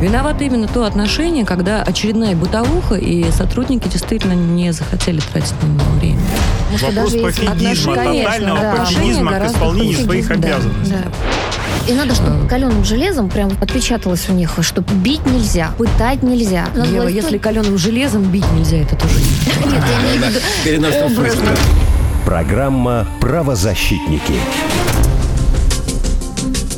Виновато именно то отношение, когда очередная бытовуха, и сотрудники действительно не захотели тратить на него время. Вопрос даже пофигизма, тотального да. пофигизма к исполнению своих да, обязанностей. Да. И надо, чтобы каленым железом прям отпечаталось у них, что бить нельзя, пытать нельзя. Ева, если каленым железом бить нельзя, это тоже нет. Нет, я имею в виду. Программа «Правозащитники».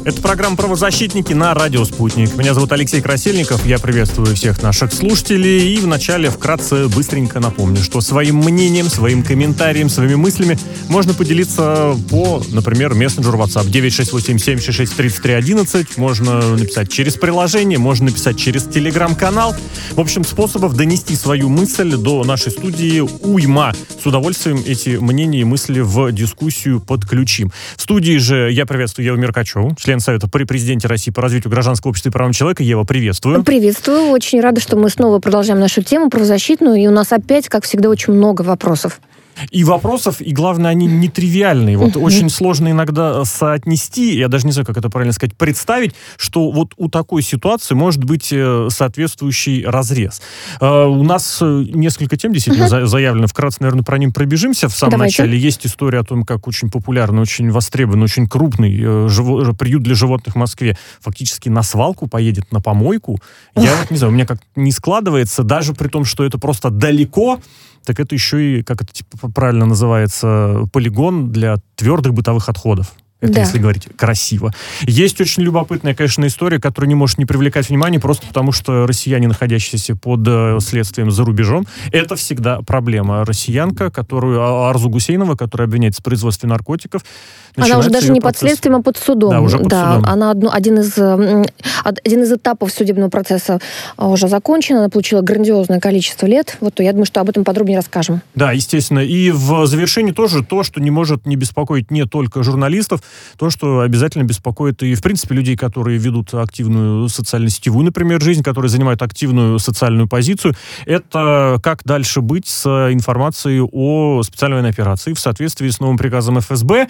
Это программа «Правозащитники» на радио «Спутник». Меня зовут Алексей Красильников. Я приветствую всех наших слушателей. И вначале вкратце быстренько напомню, что своим мнением, своим комментарием, своими мыслями можно поделиться по, например, мессенджеру WhatsApp 968-766-3311. Можно написать через приложение, можно написать через телеграм-канал. В общем, способов донести свою мысль до нашей студии уйма. С удовольствием эти мнения и мысли в дискуссию подключим. В студии же я приветствую Еву Меркачеву, член Совета при президенте России по развитию гражданского общества и правам человека. Ева, приветствую. Приветствую. Очень рада, что мы снова продолжаем нашу тему правозащитную. И у нас опять, как всегда, очень много вопросов и вопросов, и главное, они нетривиальные. Вот очень сложно иногда соотнести, я даже не знаю, как это правильно сказать, представить, что вот у такой ситуации может быть э, соответствующий разрез. Э, у нас э, несколько тем действительно заявлено. Вкратце, наверное, про ним пробежимся. В самом Давайте. начале есть история о том, как очень популярный, очень востребованный, очень крупный приют для животных в Москве фактически на свалку поедет, на помойку. Я не знаю, у меня как не складывается, даже при том, что это просто далеко, так это еще и, как это типа, правильно называется, полигон для твердых бытовых отходов. Это да. если говорить красиво. Есть очень любопытная, конечно, история, которая не может не привлекать внимания, просто потому что россияне, находящиеся под э, следствием за рубежом, это всегда проблема. Россиянка, которую а, Арзу Гусейнова, которая обвиняется в производстве наркотиков, она уже даже не процесс... под следствием, а под судом. Да, уже под да, судом. Она одну, один, из, один из этапов судебного процесса а, уже закончен. Она получила грандиозное количество лет. Вот я думаю, что об этом подробнее расскажем. Да, естественно. И в завершении тоже то, что не может не беспокоить не только журналистов, то, что обязательно беспокоит и, в принципе, людей, которые ведут активную социально-сетевую, например, жизнь, которые занимают активную социальную позицию, это как дальше быть с информацией о специальной военной операции в соответствии с новым приказом ФСБ.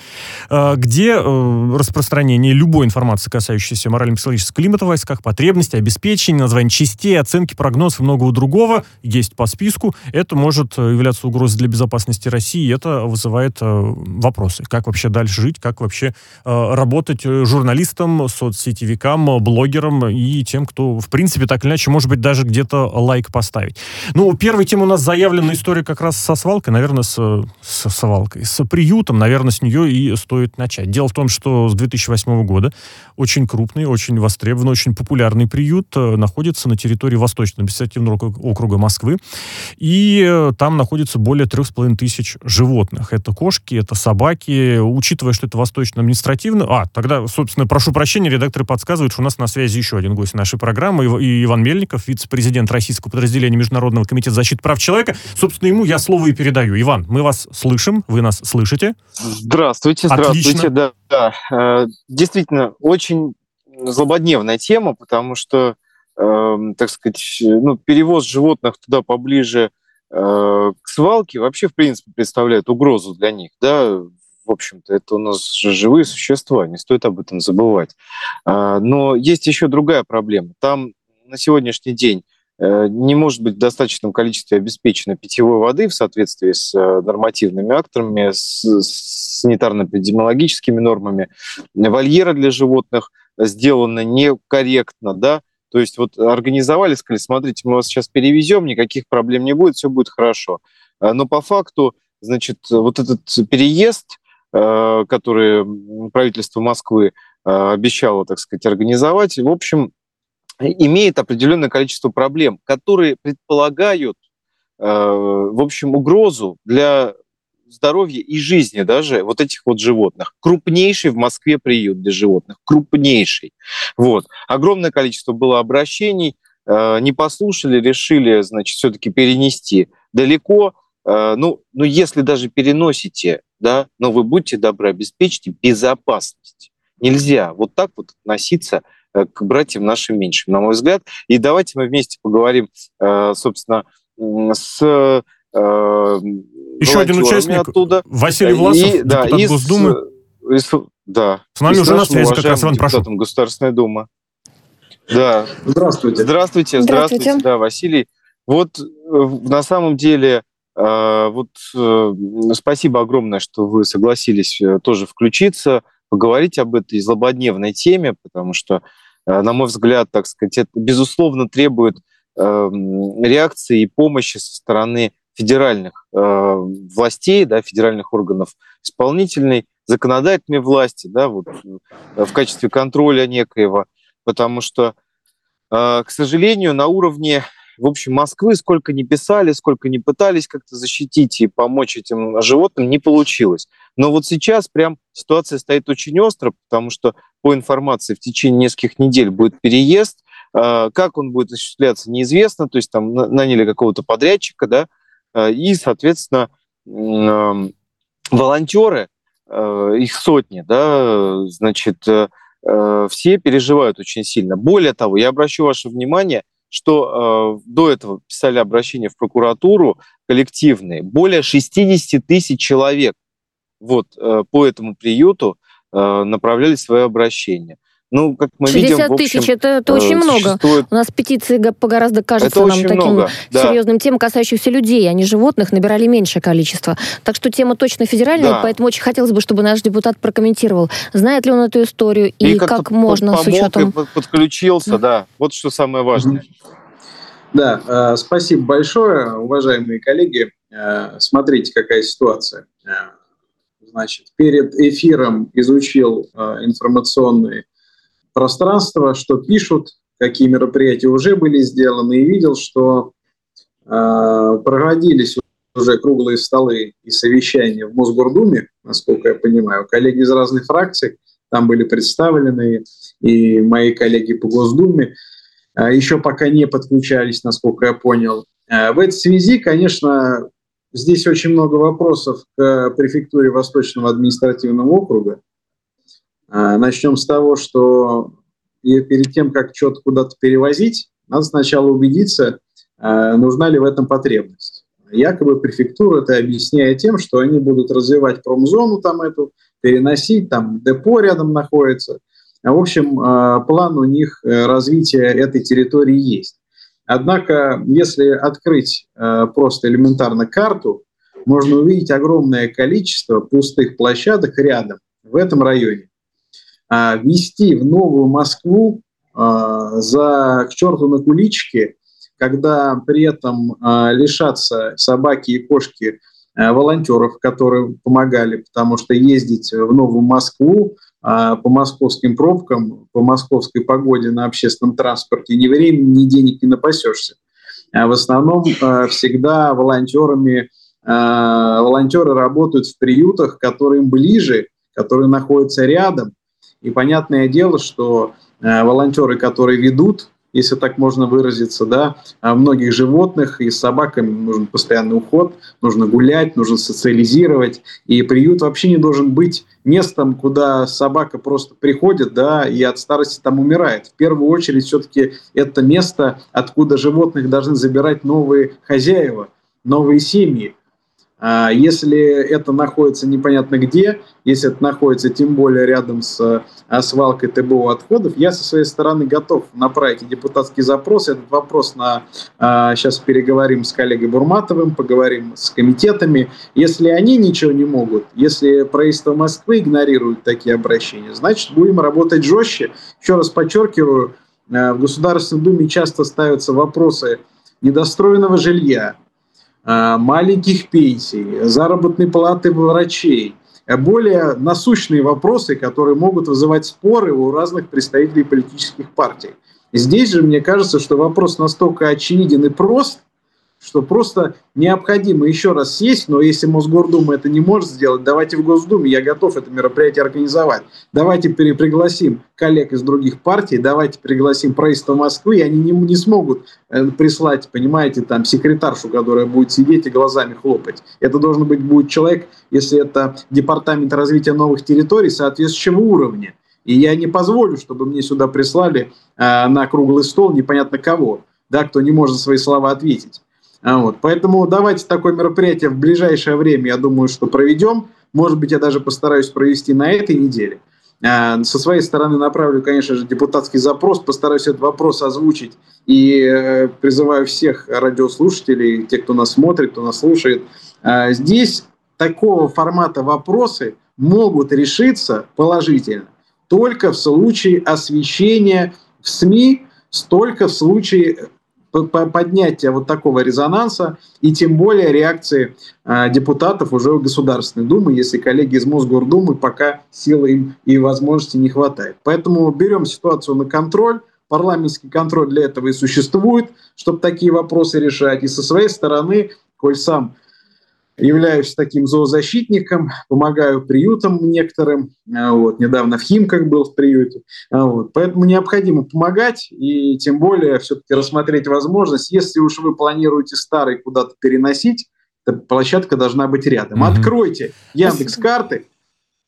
Э, где э, распространение любой информации, касающейся морально-психологического климата в войсках, потребностей, обеспечения, названия частей, оценки, прогнозов и многого другого есть по списку. Это может э, являться угрозой для безопасности России, и это вызывает вопросы. Как вообще дальше жить, как вообще работать журналистам, соцсетевикам, блогерам и тем, кто, в принципе, так или иначе, может быть, даже где-то лайк поставить. Ну, первая тема у нас заявлена история как раз со свалкой, наверное, с, с свалкой, с приютом, наверное, с нее и стоит начать. Дело в том, что с 2008 года очень крупный, очень востребованный, очень популярный приют э, находится на территории Восточного административного округа Москвы. И э, там находится более трех с половиной тысяч животных. Это кошки, это собаки. Учитывая, что это Восточно-административный... А, тогда, собственно, прошу прощения, редакторы подсказывают, что у нас на связи еще один гость нашей программы, и Иван Мельников, вице-президент российского подразделения Международного комитета защиты прав человека. Собственно, ему я слово и передаю. Иван, мы вас слышим, вы нас слышите? Здравствуйте, здравствуйте. Здравствуйте, да. да. Э, действительно, очень злободневная тема, потому что, э, так сказать, ну, перевоз животных туда поближе э, к свалке вообще, в принципе, представляет угрозу для них. Да? В общем-то, это у нас живые существа, не стоит об этом забывать. Э, но есть еще другая проблема. Там на сегодняшний день Э, не может быть в достаточном количестве обеспечено питьевой воды в соответствии с э, нормативными актами, с санитарно-эпидемиологическими нормами. Вольеры для животных сделаны некорректно, да, то есть вот организовали, сказали, смотрите, мы вас сейчас перевезем, никаких проблем не будет, все будет хорошо. Э, но по факту, значит, вот этот переезд, который правительство Москвы обещало, так сказать, организовать, в общем, имеет определенное количество проблем, которые предполагают, э, в общем, угрозу для здоровья и жизни даже вот этих вот животных. Крупнейший в Москве приют для животных, крупнейший. Вот. Огромное количество было обращений, э, не послушали, решили, значит, все-таки перенести далеко. Э, ну, ну, если даже переносите, да, но вы будьте добры, обеспечьте безопасность. Нельзя вот так вот относиться Э, к братьям нашим меньшим, на мой взгляд. И давайте мы вместе поговорим, э, собственно, с еще один участник оттуда. Василий Власов, и, да, депутат Госдумы. И, да. С нами уже на связи как раз Иван, прошу. Государственной Думы. Да. Здравствуйте. Здравствуйте, здравствуйте, да, Василий. Вот на самом деле, вот э, спасибо огромное, что вы согласились тоже включиться, поговорить об этой злободневной теме, потому что, на мой взгляд, так сказать, это, безусловно, требует реакции и помощи со стороны федеральных властей, да, федеральных органов исполнительной, законодательной власти, да, вот в качестве контроля некоего, потому что, к сожалению, на уровне в общем, Москвы сколько не писали, сколько не пытались как-то защитить и помочь этим животным, не получилось. Но вот сейчас прям ситуация стоит очень остро, потому что по информации в течение нескольких недель будет переезд. А, как он будет осуществляться, неизвестно. То есть там наняли какого-то подрядчика, да, а, и, соответственно, волонтеры, а, их сотни, да, значит, э, э, все переживают очень сильно. Более того, я обращу ваше внимание, что э, до этого писали обращения в прокуратуру коллективные. Более 60 тысяч человек вот, э, по этому приюту э, направляли свои обращения. Ну, как мы 60 видим, тысяч, это, это очень э, много. У нас петиции по гораздо кажется это нам таким много, серьезным да. тем, касающихся людей, а не животных, набирали меньшее количество. Так что тема точно федеральная, да. поэтому очень хотелось бы, чтобы наш депутат прокомментировал, знает ли он эту историю и, и как можно с учетом... И подключился, да. Вот что самое важное. Да, э, спасибо большое, уважаемые коллеги. Э, смотрите, какая ситуация. Значит, перед эфиром изучил информационные пространство, что пишут, какие мероприятия уже были сделаны, и видел, что э, проводились уже круглые столы и совещания в Мосгордуме, насколько я понимаю. Коллеги из разных фракций там были представлены, и мои коллеги по Госдуме э, еще пока не подключались, насколько я понял. Э, в этой связи, конечно, здесь очень много вопросов к префектуре Восточного административного округа, а, Начнем с того, что перед тем, как что-то куда-то перевозить, надо сначала убедиться, а, нужна ли в этом потребность. Якобы префектура это объясняет тем, что они будут развивать промзону там эту, переносить, там депо рядом находится. В общем, а, план у них э, развития этой территории есть. Однако, если открыть просто элементарно карту, можно увидеть огромное количество пустых площадок рядом, в этом районе. А, вести в Новую Москву а, за к черту на куличке, когда при этом а, лишатся собаки и кошки волонтеров, которые помогали, потому что ездить в Новую Москву по московским пробкам, по московской погоде на общественном транспорте ни времени, ни денег не напасешься. В основном всегда волонтерами, волонтеры работают в приютах, которые им ближе, которые находятся рядом, и понятное дело, что э, волонтеры, которые ведут, если так можно выразиться, да, а многих животных и с собаками нужен постоянный уход, нужно гулять, нужно социализировать. И приют вообще не должен быть местом, куда собака просто приходит, да, и от старости там умирает. В первую очередь все-таки это место, откуда животных должны забирать новые хозяева, новые семьи. А если это находится непонятно где, если это находится тем более рядом с а, свалкой ТБО отходов, я со своей стороны готов направить депутатский запрос. Этот вопрос на сейчас а, переговорим с коллегой Бурматовым, поговорим с комитетами. Если они ничего не могут, если правительство Москвы игнорирует такие обращения, значит будем работать жестче. Еще раз подчеркиваю, в Государственной Думе часто ставятся вопросы недостроенного жилья, Э, маленьких пенсий, заработной платы врачей, э, более насущные вопросы, которые могут вызывать споры у разных представителей политических партий. Здесь же мне кажется, что вопрос настолько очевиден и прост – что просто необходимо еще раз сесть, но если Мосгордума это не может сделать, давайте в Госдуме, я готов это мероприятие организовать. Давайте пригласим коллег из других партий, давайте пригласим правительство Москвы, и они не, не смогут э, прислать, понимаете, там секретаршу, которая будет сидеть и глазами хлопать. Это должен быть будет человек, если это Департамент развития новых территорий соответствующего уровня. И я не позволю, чтобы мне сюда прислали э, на круглый стол непонятно кого, да, кто не может свои слова ответить. А вот. Поэтому давайте такое мероприятие в ближайшее время, я думаю, что проведем. Может быть, я даже постараюсь провести на этой неделе. Э, со своей стороны направлю, конечно же, депутатский запрос, постараюсь этот вопрос озвучить и э, призываю всех радиослушателей, тех, кто нас смотрит, кто нас слушает, э, здесь такого формата вопросы могут решиться положительно только в случае освещения в СМИ, столько в случае поднятия вот такого резонанса и тем более реакции э, депутатов уже в Государственной Думы, если коллеги из Мосгордумы пока силы им и возможности не хватает. Поэтому берем ситуацию на контроль, парламентский контроль для этого и существует, чтобы такие вопросы решать. И со своей стороны, коль сам являюсь таким зоозащитником, помогаю приютам некоторым. А, вот, недавно в Химках был в приюте. А, вот, поэтому необходимо помогать и тем более все-таки рассмотреть возможность, если уж вы планируете старый куда-то переносить, то площадка должна быть рядом. Mm-hmm. Откройте Яндекс карты,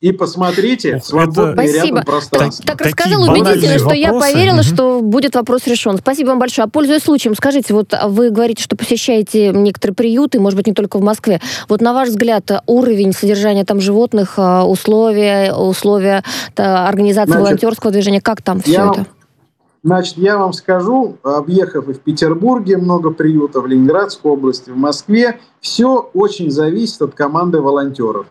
и посмотрите свободное это... рядом пространство. Так, так рассказал убедительно, что я поверила, угу. что будет вопрос решен. Спасибо вам большое. А пользуясь случаем, скажите, вот вы говорите, что посещаете некоторые приюты, может быть, не только в Москве. Вот на ваш взгляд, уровень содержания там животных, а, условия, условия организации Значит, волонтерского движения, как там все я... это? Значит, я вам скажу, объехав и в Петербурге много приютов, в Ленинградской области, в Москве, все очень зависит от команды волонтеров.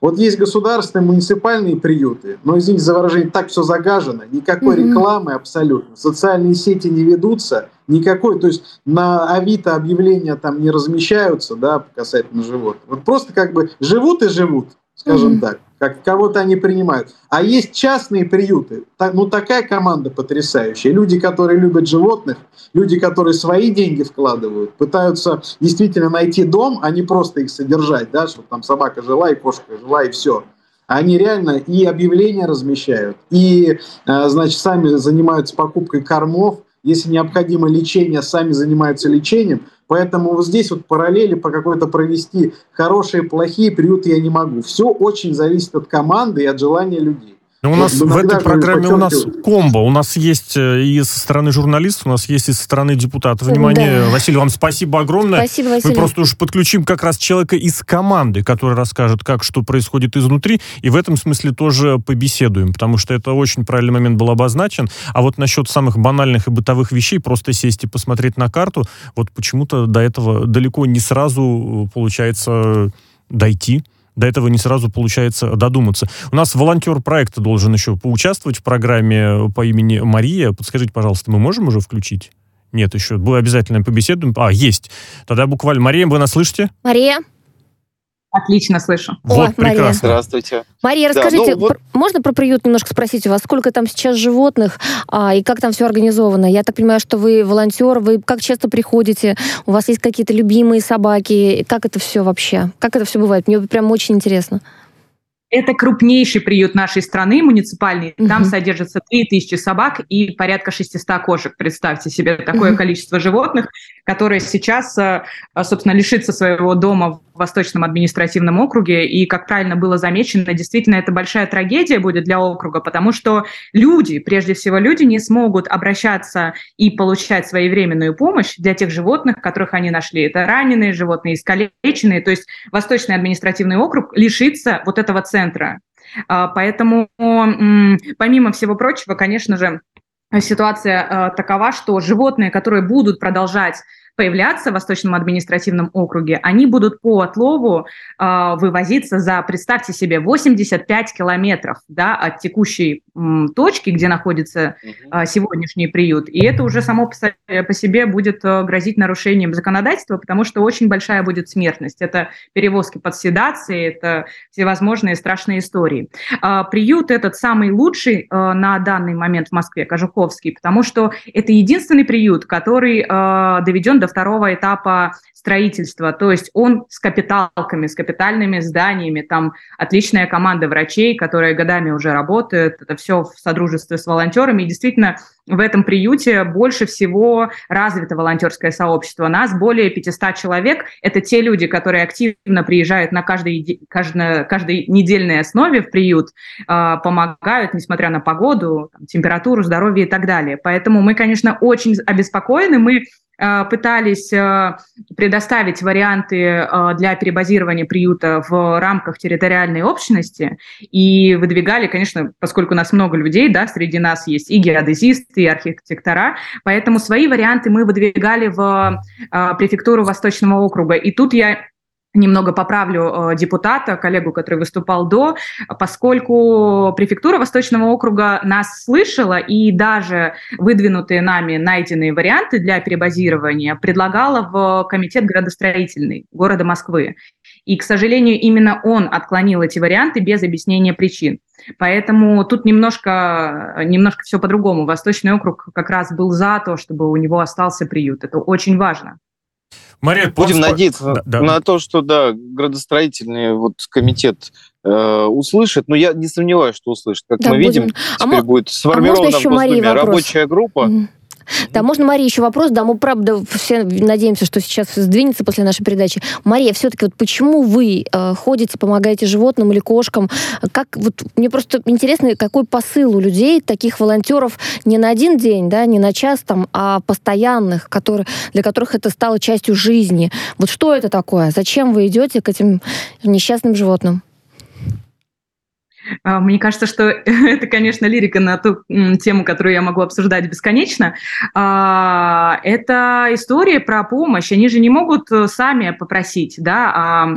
Вот есть государственные, муниципальные приюты, но, извините за выражение, так все загажено, никакой mm-hmm. рекламы абсолютно, социальные сети не ведутся, никакой, то есть на Авито объявления там не размещаются, да, касательно животных. Вот просто как бы живут и живут, скажем mm-hmm. так как кого-то они принимают. А есть частные приюты. Ну, такая команда потрясающая. Люди, которые любят животных, люди, которые свои деньги вкладывают, пытаются действительно найти дом, а не просто их содержать, да, чтобы там собака жила и кошка жила, и все. Они реально и объявления размещают, и, э, значит, сами занимаются покупкой кормов, если необходимо лечение, сами занимаются лечением. Поэтому вот здесь вот параллели по какой-то провести хорошие, плохие приюты я не могу. Все очень зависит от команды и от желания людей. Но у нас вот, в этой программе у нас комбо. У нас есть э, и со стороны журналистов, у нас есть и со стороны депутатов. Внимание, да. Василий, вам спасибо огромное. Спасибо, Василий. Мы просто уж подключим как раз человека из команды, который расскажет, как что происходит изнутри, и в этом смысле тоже побеседуем, потому что это очень правильный момент был обозначен. А вот насчет самых банальных и бытовых вещей, просто сесть и посмотреть на карту, вот почему-то до этого далеко не сразу получается дойти до этого не сразу получается додуматься. У нас волонтер проекта должен еще поучаствовать в программе по имени Мария. Подскажите, пожалуйста, мы можем уже включить? Нет, еще. Обязательно побеседуем. А, есть. Тогда буквально. Мария, вы нас слышите? Мария? Отлично слышу. Вот, О, прекрасно. Мария. Здравствуйте. Мария, расскажите, да, ну, вот... про, можно про приют немножко спросить у вас? Сколько там сейчас животных а, и как там все организовано? Я так понимаю, что вы волонтер, вы как часто приходите? У вас есть какие-то любимые собаки? Как это все вообще? Как это все бывает? Мне прям очень интересно. Это крупнейший приют нашей страны, муниципальный. Там угу. содержится 3000 собак и порядка 600 кошек. Представьте себе такое угу. количество животных, которые сейчас, э, собственно, лишится своего дома в Восточном административном округе. И, как правильно было замечено, действительно, это большая трагедия будет для округа, потому что люди, прежде всего люди, не смогут обращаться и получать своевременную помощь для тех животных, которых они нашли. Это раненые животные, искалеченные. То есть Восточный административный округ лишится вот этого центра. А, поэтому, помимо всего прочего, конечно же, ситуация а, такова, что животные, которые будут продолжать появляться в Восточном административном округе, они будут по отлову э, вывозиться за, представьте себе, 85 километров да, от текущей точки, где находится э, сегодняшний приют. И это уже само по, себе будет э, грозить нарушением законодательства, потому что очень большая будет смертность. Это перевозки под седацией, это всевозможные страшные истории. Э, приют этот самый лучший э, на данный момент в Москве, Кожуховский, потому что это единственный приют, который э, доведен до до второго этапа строительства. То есть он с капиталками, с капитальными зданиями. Там отличная команда врачей, которые годами уже работают. Это все в содружестве с волонтерами. И действительно, в этом приюте больше всего развито волонтерское сообщество. Нас более 500 человек. Это те люди, которые активно приезжают на каждой, каждой, каждой недельной основе в приют, а, помогают, несмотря на погоду, температуру, здоровье и так далее. Поэтому мы, конечно, очень обеспокоены. Мы пытались э, предоставить варианты э, для перебазирования приюта в рамках территориальной общности и выдвигали, конечно, поскольку у нас много людей, да, среди нас есть и геодезисты, и архитектора, поэтому свои варианты мы выдвигали в префектуру Восточного округа. И тут я немного поправлю э, депутата, коллегу, который выступал до, поскольку префектура Восточного округа нас слышала и даже выдвинутые нами найденные варианты для перебазирования предлагала в комитет градостроительный города Москвы. И, к сожалению, именно он отклонил эти варианты без объяснения причин. Поэтому тут немножко, немножко все по-другому. Восточный округ как раз был за то, чтобы у него остался приют. Это очень важно. Мария, Будем надеяться да, да. на то, что да, градостроительный вот комитет э, услышит, но я не сомневаюсь, что услышит. Как да, мы будем. видим, а теперь а будет сформирована а в Госдуме рабочая группа. Угу да, можно, Мария, еще вопрос? Да, мы, правда, все надеемся, что сейчас сдвинется после нашей передачи. Мария, все-таки вот почему вы э, ходите, помогаете животным или кошкам? Как, вот, мне просто интересно, какой посыл у людей, таких волонтеров, не на один день, да, не на час, там, а постоянных, которые, для которых это стало частью жизни. Вот что это такое? Зачем вы идете к этим несчастным животным? А, мне кажется, что это, конечно, лирика на ту тему, которую я могу обсуждать бесконечно. А, это история про помощь. Они же не могут э, сами попросить да,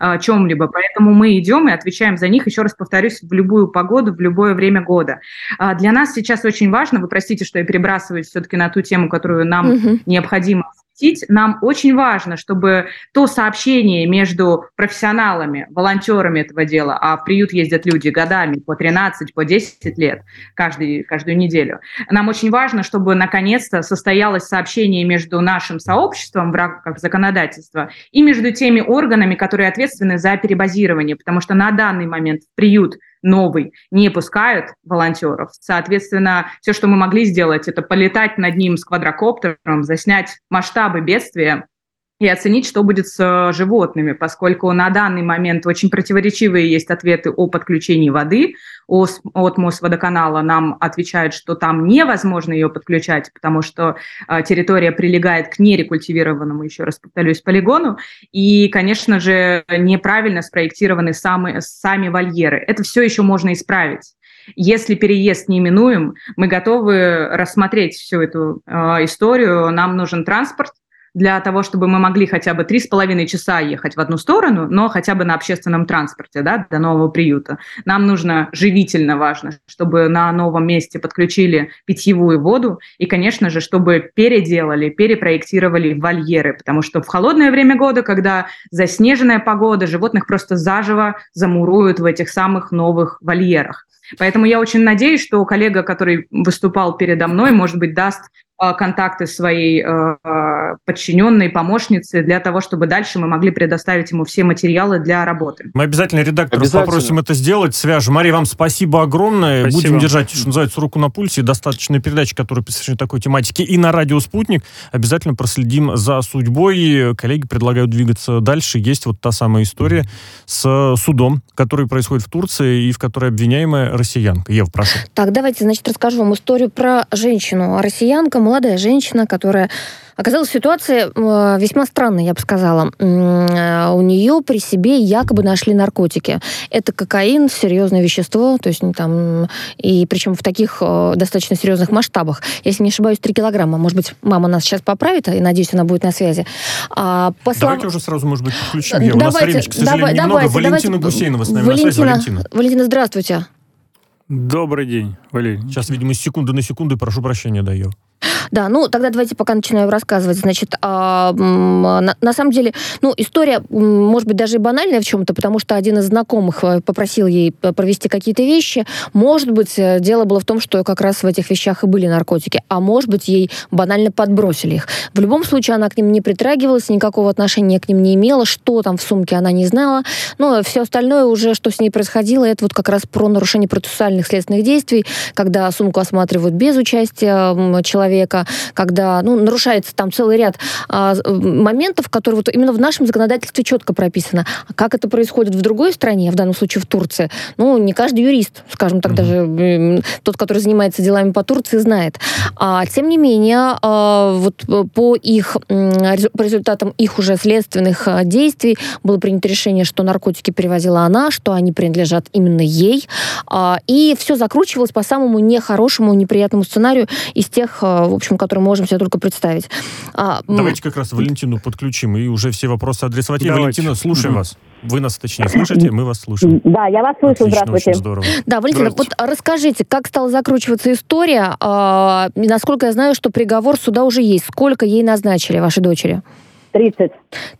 о, о чем-либо. Поэтому мы идем и отвечаем за них, еще раз повторюсь, в любую погоду, в любое время года. А, для нас сейчас очень важно, вы простите, что я перебрасываюсь все-таки на ту тему, которую нам необходимо осветить, нам очень важно, чтобы то сообщение между профессионалами, волонтерами этого дела, а в приют ездят люди годами, по 13, по 10 лет, каждый, каждую неделю, нам очень важно, чтобы наконец-то состоялось сообщение между нашим сообществом в рамках законодательства и между теми органами, которые ответственны за перебазирование, потому что на данный момент в приют новый, не пускают волонтеров. Соответственно, все, что мы могли сделать, это полетать над ним с квадрокоптером, заснять масштабы бедствия и оценить, что будет с э, животными, поскольку на данный момент очень противоречивые есть ответы о подключении воды, от Мосводоканала нам отвечают, что там невозможно ее подключать, потому что э, территория прилегает к нерекультивированному, еще раз повторюсь, полигону, и, конечно же, неправильно спроектированы сами, сами вольеры. Это все еще можно исправить. Если переезд неминуем, мы готовы рассмотреть всю эту э, историю. Нам нужен транспорт, для того, чтобы мы могли хотя бы три с половиной часа ехать в одну сторону, но хотя бы на общественном транспорте да, до нового приюта. Нам нужно живительно важно, чтобы на новом месте подключили питьевую воду и, конечно же, чтобы переделали, перепроектировали вольеры, потому что в холодное время года, когда заснеженная погода, животных просто заживо замуруют в этих самых новых вольерах. Поэтому я очень надеюсь, что коллега, который выступал передо мной, может быть, даст контакты своей э, подчиненной, помощницы, для того, чтобы дальше мы могли предоставить ему все материалы для работы. Мы обязательно редактору попросим это сделать, свяжем. Мария, вам спасибо огромное. Спасибо. Будем держать, что называется, руку на пульсе. Достаточно передачи, которые посвящены такой тематике. И на радио «Спутник» обязательно проследим за судьбой. Коллеги предлагают двигаться дальше. Есть вот та самая история с судом, который происходит в Турции и в которой обвиняемая россиянка. Ева, прошу. Так, давайте, значит, расскажу вам историю про женщину. Россиянка, молодая женщина, которая оказалась в ситуации э, весьма странной, я бы сказала. Э, у нее при себе якобы нашли наркотики. Это кокаин, серьезное вещество, то есть там, и причем в таких э, достаточно серьезных масштабах. Если не ошибаюсь, 3 килограмма. Может быть, мама нас сейчас поправит, и надеюсь, она будет на связи. А, по слов... Давайте уже сразу, может быть, подключим. Давайте, У нас времени, к сожалению, давай, немного. Давайте, Валентина давайте. Гусейнова с нами Валентина, на связи. Валентина. Валентина, здравствуйте. Добрый день, Валерий. Сейчас, видимо, с секунды на секунду, прошу прощения, даю. Да, ну тогда давайте пока начинаю рассказывать. Значит, а, на, на самом деле, ну, история, может быть, даже и банальная в чем-то, потому что один из знакомых э, попросил ей провести какие-то вещи. Может быть, э, дело было в том, что как раз в этих вещах и были наркотики, а может быть, ей банально подбросили их. В любом случае, она к ним не притрагивалась, никакого отношения к ним не имела, что там в сумке она не знала. Но все остальное уже, что с ней происходило, это вот как раз про нарушение процессуальных следственных действий, когда сумку осматривают без участия человека, когда ну, нарушается там целый ряд а, моментов, которые вот именно в нашем законодательстве четко прописано. А как это происходит в другой стране, в данном случае в Турции, ну, не каждый юрист, скажем так, mm-hmm. даже тот, который занимается делами по Турции, знает. А, тем не менее, а, вот по их, по результатам их уже следственных а, действий было принято решение, что наркотики перевозила она, что они принадлежат именно ей. А, и все закручивалось по самому нехорошему, неприятному сценарию из тех, в общем, которые можем себе только представить. А, Давайте как раз Валентину подключим и уже все вопросы адресовать. Давайте. Валентина, слушаем вас. Вы нас, точнее, слышите, мы вас слушаем. Да, я вас слышу, Отлично, здравствуйте. Очень здорово. Да, Валентина, вот расскажите, как стала закручиваться история? А, насколько я знаю, что приговор суда уже есть. Сколько ей назначили, вашей дочери? 30.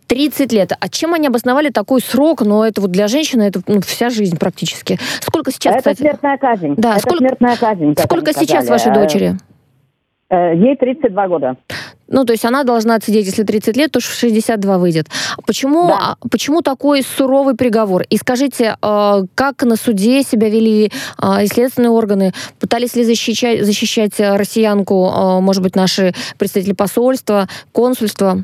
30 лет. А чем они обосновали такой срок? Ну, это вот для женщины это ну, вся жизнь практически. Сколько сейчас, это кстати? смертная казнь. Да, это сколько, смертная казнь. Сколько сейчас вашей э, дочери? Э, ей 32 года. Ну, то есть она должна отсидеть, если 30 лет, то 62 выйдет. Почему, да. А, почему такой суровый приговор? И скажите, э, как на суде себя вели и следственные органы? Пытались ли защищать, защищать россиянку, может быть, наши представители посольства, консульства?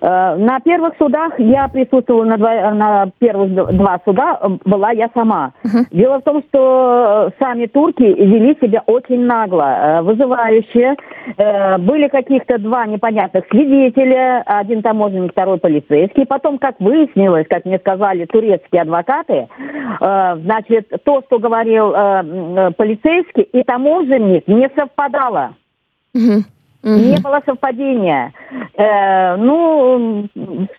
Э, на первых судах я присутствовала на, два, на первых два суда, э, была я сама. Uh-huh. Дело в том, что э, сами турки вели себя очень нагло, вызывающе. Были каких-то два непонятных свидетеля, один таможенник, второй полицейский. Потом, как выяснилось, как мне сказали турецкие адвокаты, значит, то, что говорил полицейский и таможенник, не совпадало. Uh-huh. Угу. Не было совпадения. Э, ну,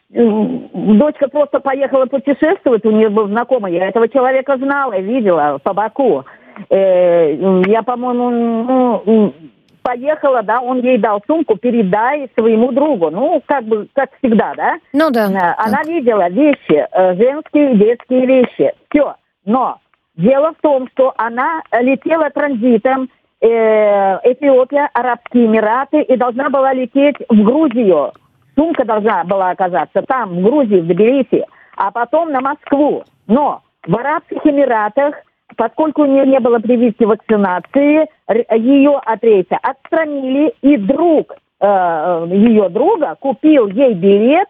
дочка просто поехала путешествовать, у нее был знакомый, я этого человека знала, видела по боку. Э, я, по-моему, ну, поехала, да, он ей дал сумку, передай своему другу. Ну, как бы, как всегда, да? Ну да. Э, она да. видела вещи, э, женские, детские вещи. Все. Но дело в том, что она летела транзитом Эфиопия, Арабские Эмираты и должна была лететь в Грузию. Сумка должна была оказаться там, в Грузии, в Тбилиси, а потом на Москву. Но в Арабских Эмиратах, поскольку у нее не было прививки вакцинации, ее от рейса отстранили, и друг э, ее друга купил ей билет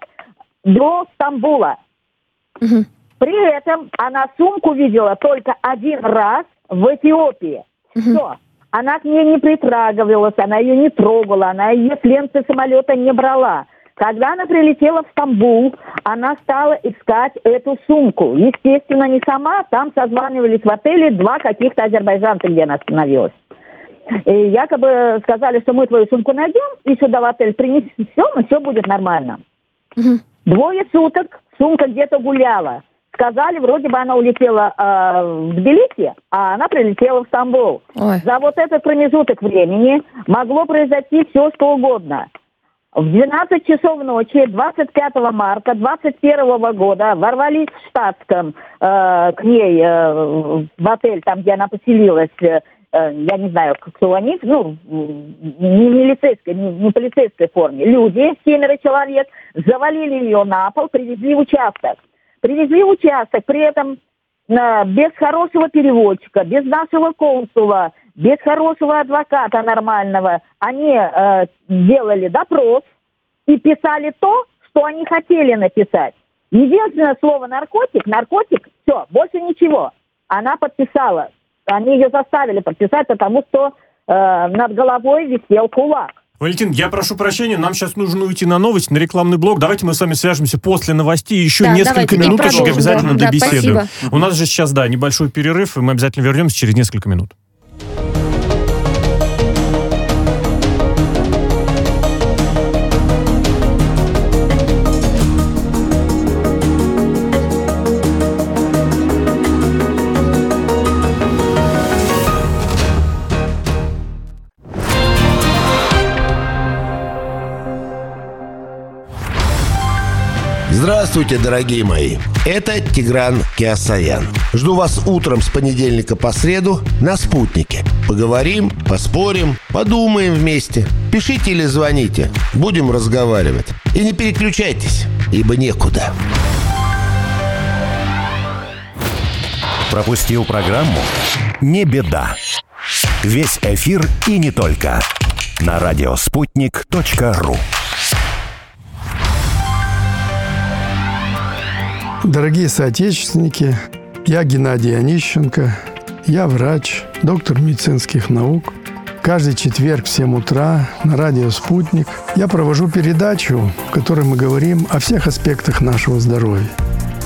до Стамбула. Угу. При этом она сумку видела только один раз в Эфиопии. Угу. Все. Она к ней не притрагивалась, она ее не трогала, она ее с ленты самолета не брала. Когда она прилетела в Стамбул, она стала искать эту сумку. Естественно, не сама, там созванивались в отеле два каких-то азербайджанца, где она остановилась. И якобы сказали, что мы твою сумку найдем и сюда в отель принесем, все, ну все будет нормально. Угу. Двое суток сумка где-то гуляла сказали, вроде бы она улетела э, в Тбилиси, а она прилетела в Стамбул. Ой. За вот этот промежуток времени могло произойти все, что угодно. В 12 часов ночи 25 марта 21 года ворвались в штатском э, к ней э, в отель, там, где она поселилась, э, я не знаю, кто они, ну, не милицейской, не, не полицейской форме. Люди, семеро человек, завалили ее на пол, привезли в участок. Привезли участок, при этом э, без хорошего переводчика, без нашего консула, без хорошего адвоката нормального, они э, делали допрос и писали то, что они хотели написать. Единственное слово наркотик, наркотик, все, больше ничего. Она подписала. Они ее заставили подписать, потому что э, над головой висел кулак. Валентин, я прошу прощения, нам сейчас нужно уйти на новость, на рекламный блок. Давайте мы с вами свяжемся после новостей. Еще да, несколько минуточек обязательно да, добеседуем. Да, У нас же сейчас, да, небольшой перерыв, и мы обязательно вернемся через несколько минут. Здравствуйте, дорогие мои! Это Тигран Киасаян. Жду вас утром с понедельника по среду на «Спутнике». Поговорим, поспорим, подумаем вместе. Пишите или звоните. Будем разговаривать. И не переключайтесь, ибо некуда. Пропустил программу? Не беда. Весь эфир и не только – на радиоспутник.ру. Дорогие соотечественники, я Геннадий Онищенко, я врач, доктор медицинских наук. Каждый четверг в 7 утра на радио «Спутник» я провожу передачу, в которой мы говорим о всех аспектах нашего здоровья.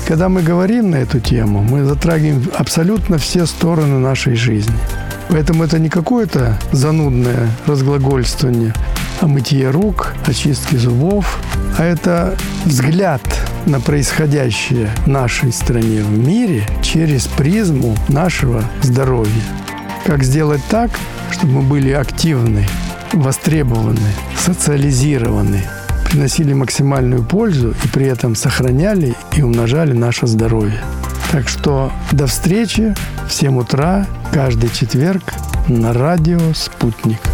Когда мы говорим на эту тему, мы затрагиваем абсолютно все стороны нашей жизни. Поэтому это не какое-то занудное разглагольствование о мытье рук, очистке зубов, а это взгляд на происходящее в нашей стране, в мире через призму нашего здоровья. Как сделать так, чтобы мы были активны, востребованы, социализированы, приносили максимальную пользу и при этом сохраняли и умножали наше здоровье. Так что до встречи в 7 утра каждый четверг на радио «Спутник».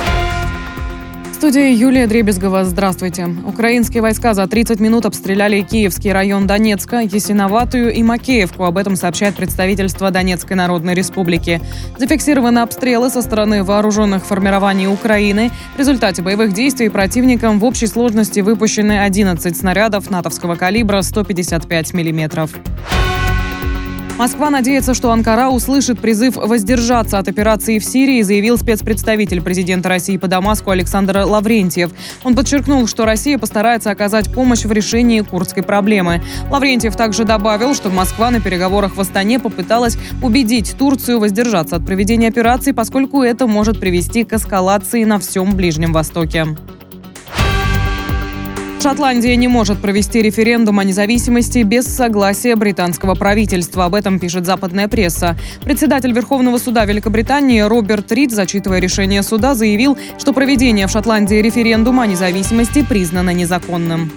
студии Юлия Дребезгова. Здравствуйте. Украинские войска за 30 минут обстреляли Киевский район Донецка, Ясиноватую и Макеевку. Об этом сообщает представительство Донецкой Народной Республики. Зафиксированы обстрелы со стороны вооруженных формирований Украины. В результате боевых действий противником в общей сложности выпущены 11 снарядов натовского калибра 155 миллиметров. Москва надеется, что Анкара услышит призыв воздержаться от операции в Сирии, заявил спецпредставитель президента России по Дамаску Александр Лаврентьев. Он подчеркнул, что Россия постарается оказать помощь в решении курдской проблемы. Лаврентьев также добавил, что Москва на переговорах в Астане попыталась убедить Турцию воздержаться от проведения операции, поскольку это может привести к эскалации на всем Ближнем Востоке. Шотландия не может провести референдум о независимости без согласия британского правительства. Об этом пишет западная пресса. Председатель Верховного суда Великобритании Роберт Рид, зачитывая решение суда, заявил, что проведение в Шотландии референдума о независимости признано незаконным.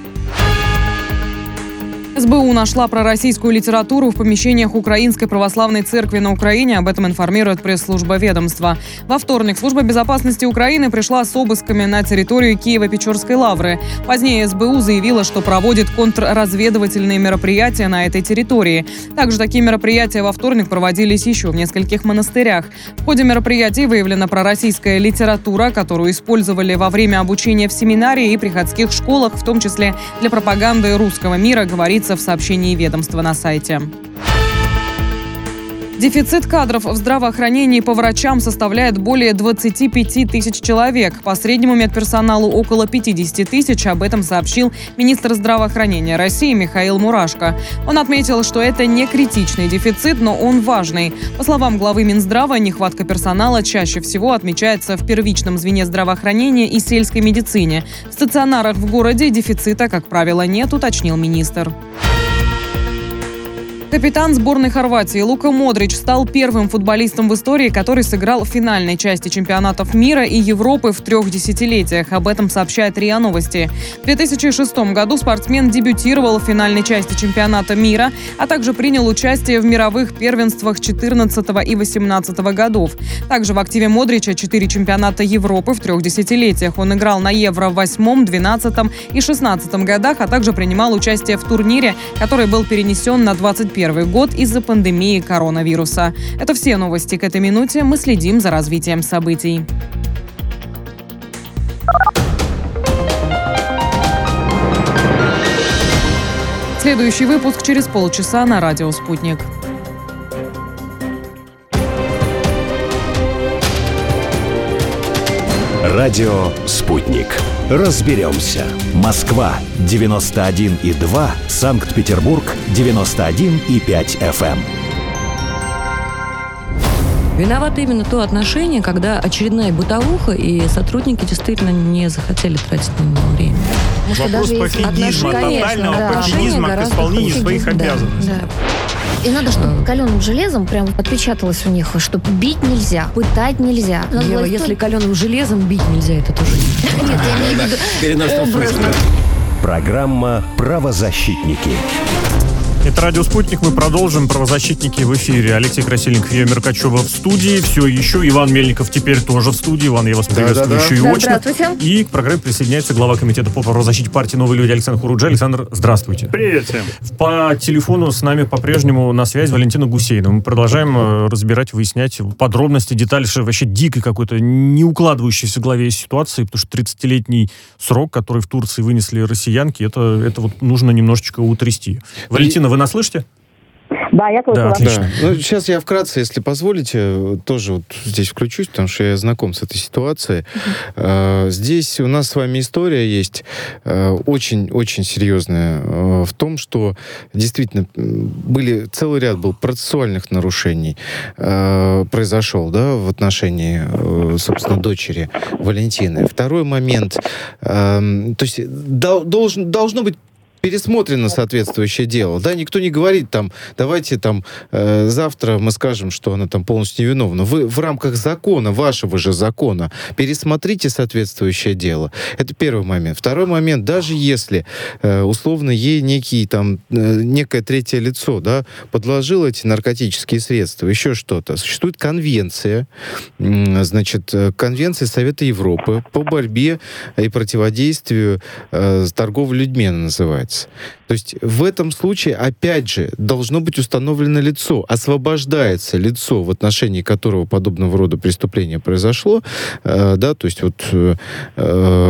СБУ нашла пророссийскую литературу в помещениях Украинской православной церкви на Украине. Об этом информирует пресс-служба ведомства. Во вторник служба безопасности Украины пришла с обысками на территорию Киева-Печорской лавры. Позднее СБУ заявила, что проводит контрразведывательные мероприятия на этой территории. Также такие мероприятия во вторник проводились еще в нескольких монастырях. В ходе мероприятий выявлена пророссийская литература, которую использовали во время обучения в семинарии и приходских школах, в том числе для пропаганды русского мира, говорит говорится в сообщении ведомства на сайте. Дефицит кадров в здравоохранении по врачам составляет более 25 тысяч человек. По среднему медперсоналу около 50 тысяч. Об этом сообщил министр здравоохранения России Михаил Мурашко. Он отметил, что это не критичный дефицит, но он важный. По словам главы Минздрава, нехватка персонала чаще всего отмечается в первичном звене здравоохранения и сельской медицине. В стационарах в городе дефицита, как правило, нет, уточнил министр. Капитан сборной Хорватии Лука Модрич стал первым футболистом в истории, который сыграл в финальной части чемпионатов мира и Европы в трех десятилетиях. Об этом сообщает РИА Новости. В 2006 году спортсмен дебютировал в финальной части чемпионата мира, а также принял участие в мировых первенствах 14 и 18 годов. Также в активе Модрича четыре чемпионата Европы в трех десятилетиях. Он играл на Евро в 8, 12 и 16 годах, а также принимал участие в турнире, который был перенесен на 21 2021 год из-за пандемии коронавируса. Это все новости к этой минуте. Мы следим за развитием событий. Следующий выпуск через полчаса на радио «Спутник». Радио «Спутник». Разберемся. Москва 91,2, Санкт-Петербург 91,5 FM. Виновато именно то отношение, когда очередная бытовуха, и сотрудники действительно не захотели тратить на него время. Вопрос пофигизма, тотального да. пофигизма к исполнению своих обязанностей. Да. И надо, чтобы каленым железом прям отпечаталось у них, что бить нельзя, пытать нельзя. Ева, если каленым железом бить нельзя, это тоже не Нет, я виду Программа «Правозащитники». Это «Радио Спутник». Мы продолжим. Правозащитники в эфире. Алексей Красильников, Ева Меркачева в студии. Все еще. Иван Мельников теперь тоже в студии. Иван, я вас приветствую да, да, еще да. и очно. Здравствуйте. И к программе присоединяется глава комитета по правозащите партии «Новые люди» Александр Хуруджа. Александр, здравствуйте. Привет всем. По телефону с нами по-прежнему на связь Валентина Гусейна. Мы продолжаем э, разбирать, выяснять подробности, детали, что вообще дикой какой-то, не укладывающейся в голове ситуации, потому что 30-летний срок, который в Турции вынесли россиянки, это, это вот нужно немножечко утрясти. Валентина, вы нас слышите? Да, я слышу да, вас. Отлично. Да. Ну, сейчас я вкратце, если позволите, тоже вот здесь включусь, потому что я знаком с этой ситуацией. Uh-huh. Здесь у нас с вами история есть очень-очень э, серьезная э, в том, что действительно были целый ряд был процессуальных нарушений э, произошел, да, в отношении, собственно, дочери Валентины. Второй момент, то есть должен, должно быть пересмотрено соответствующее дело. Да, никто не говорит там, давайте там э, завтра мы скажем, что она там полностью невиновна. Вы в рамках закона, вашего же закона, пересмотрите соответствующее дело. Это первый момент. Второй момент, даже если э, условно ей некий там, э, некое третье лицо, да, подложило эти наркотические средства, еще что-то, существует конвенция, э, значит, конвенция Совета Европы по борьбе и противодействию э, торговли людьми она называется называется. То есть в этом случае, опять же, должно быть установлено лицо, освобождается лицо, в отношении которого подобного рода преступление произошло, э, да, то есть вот э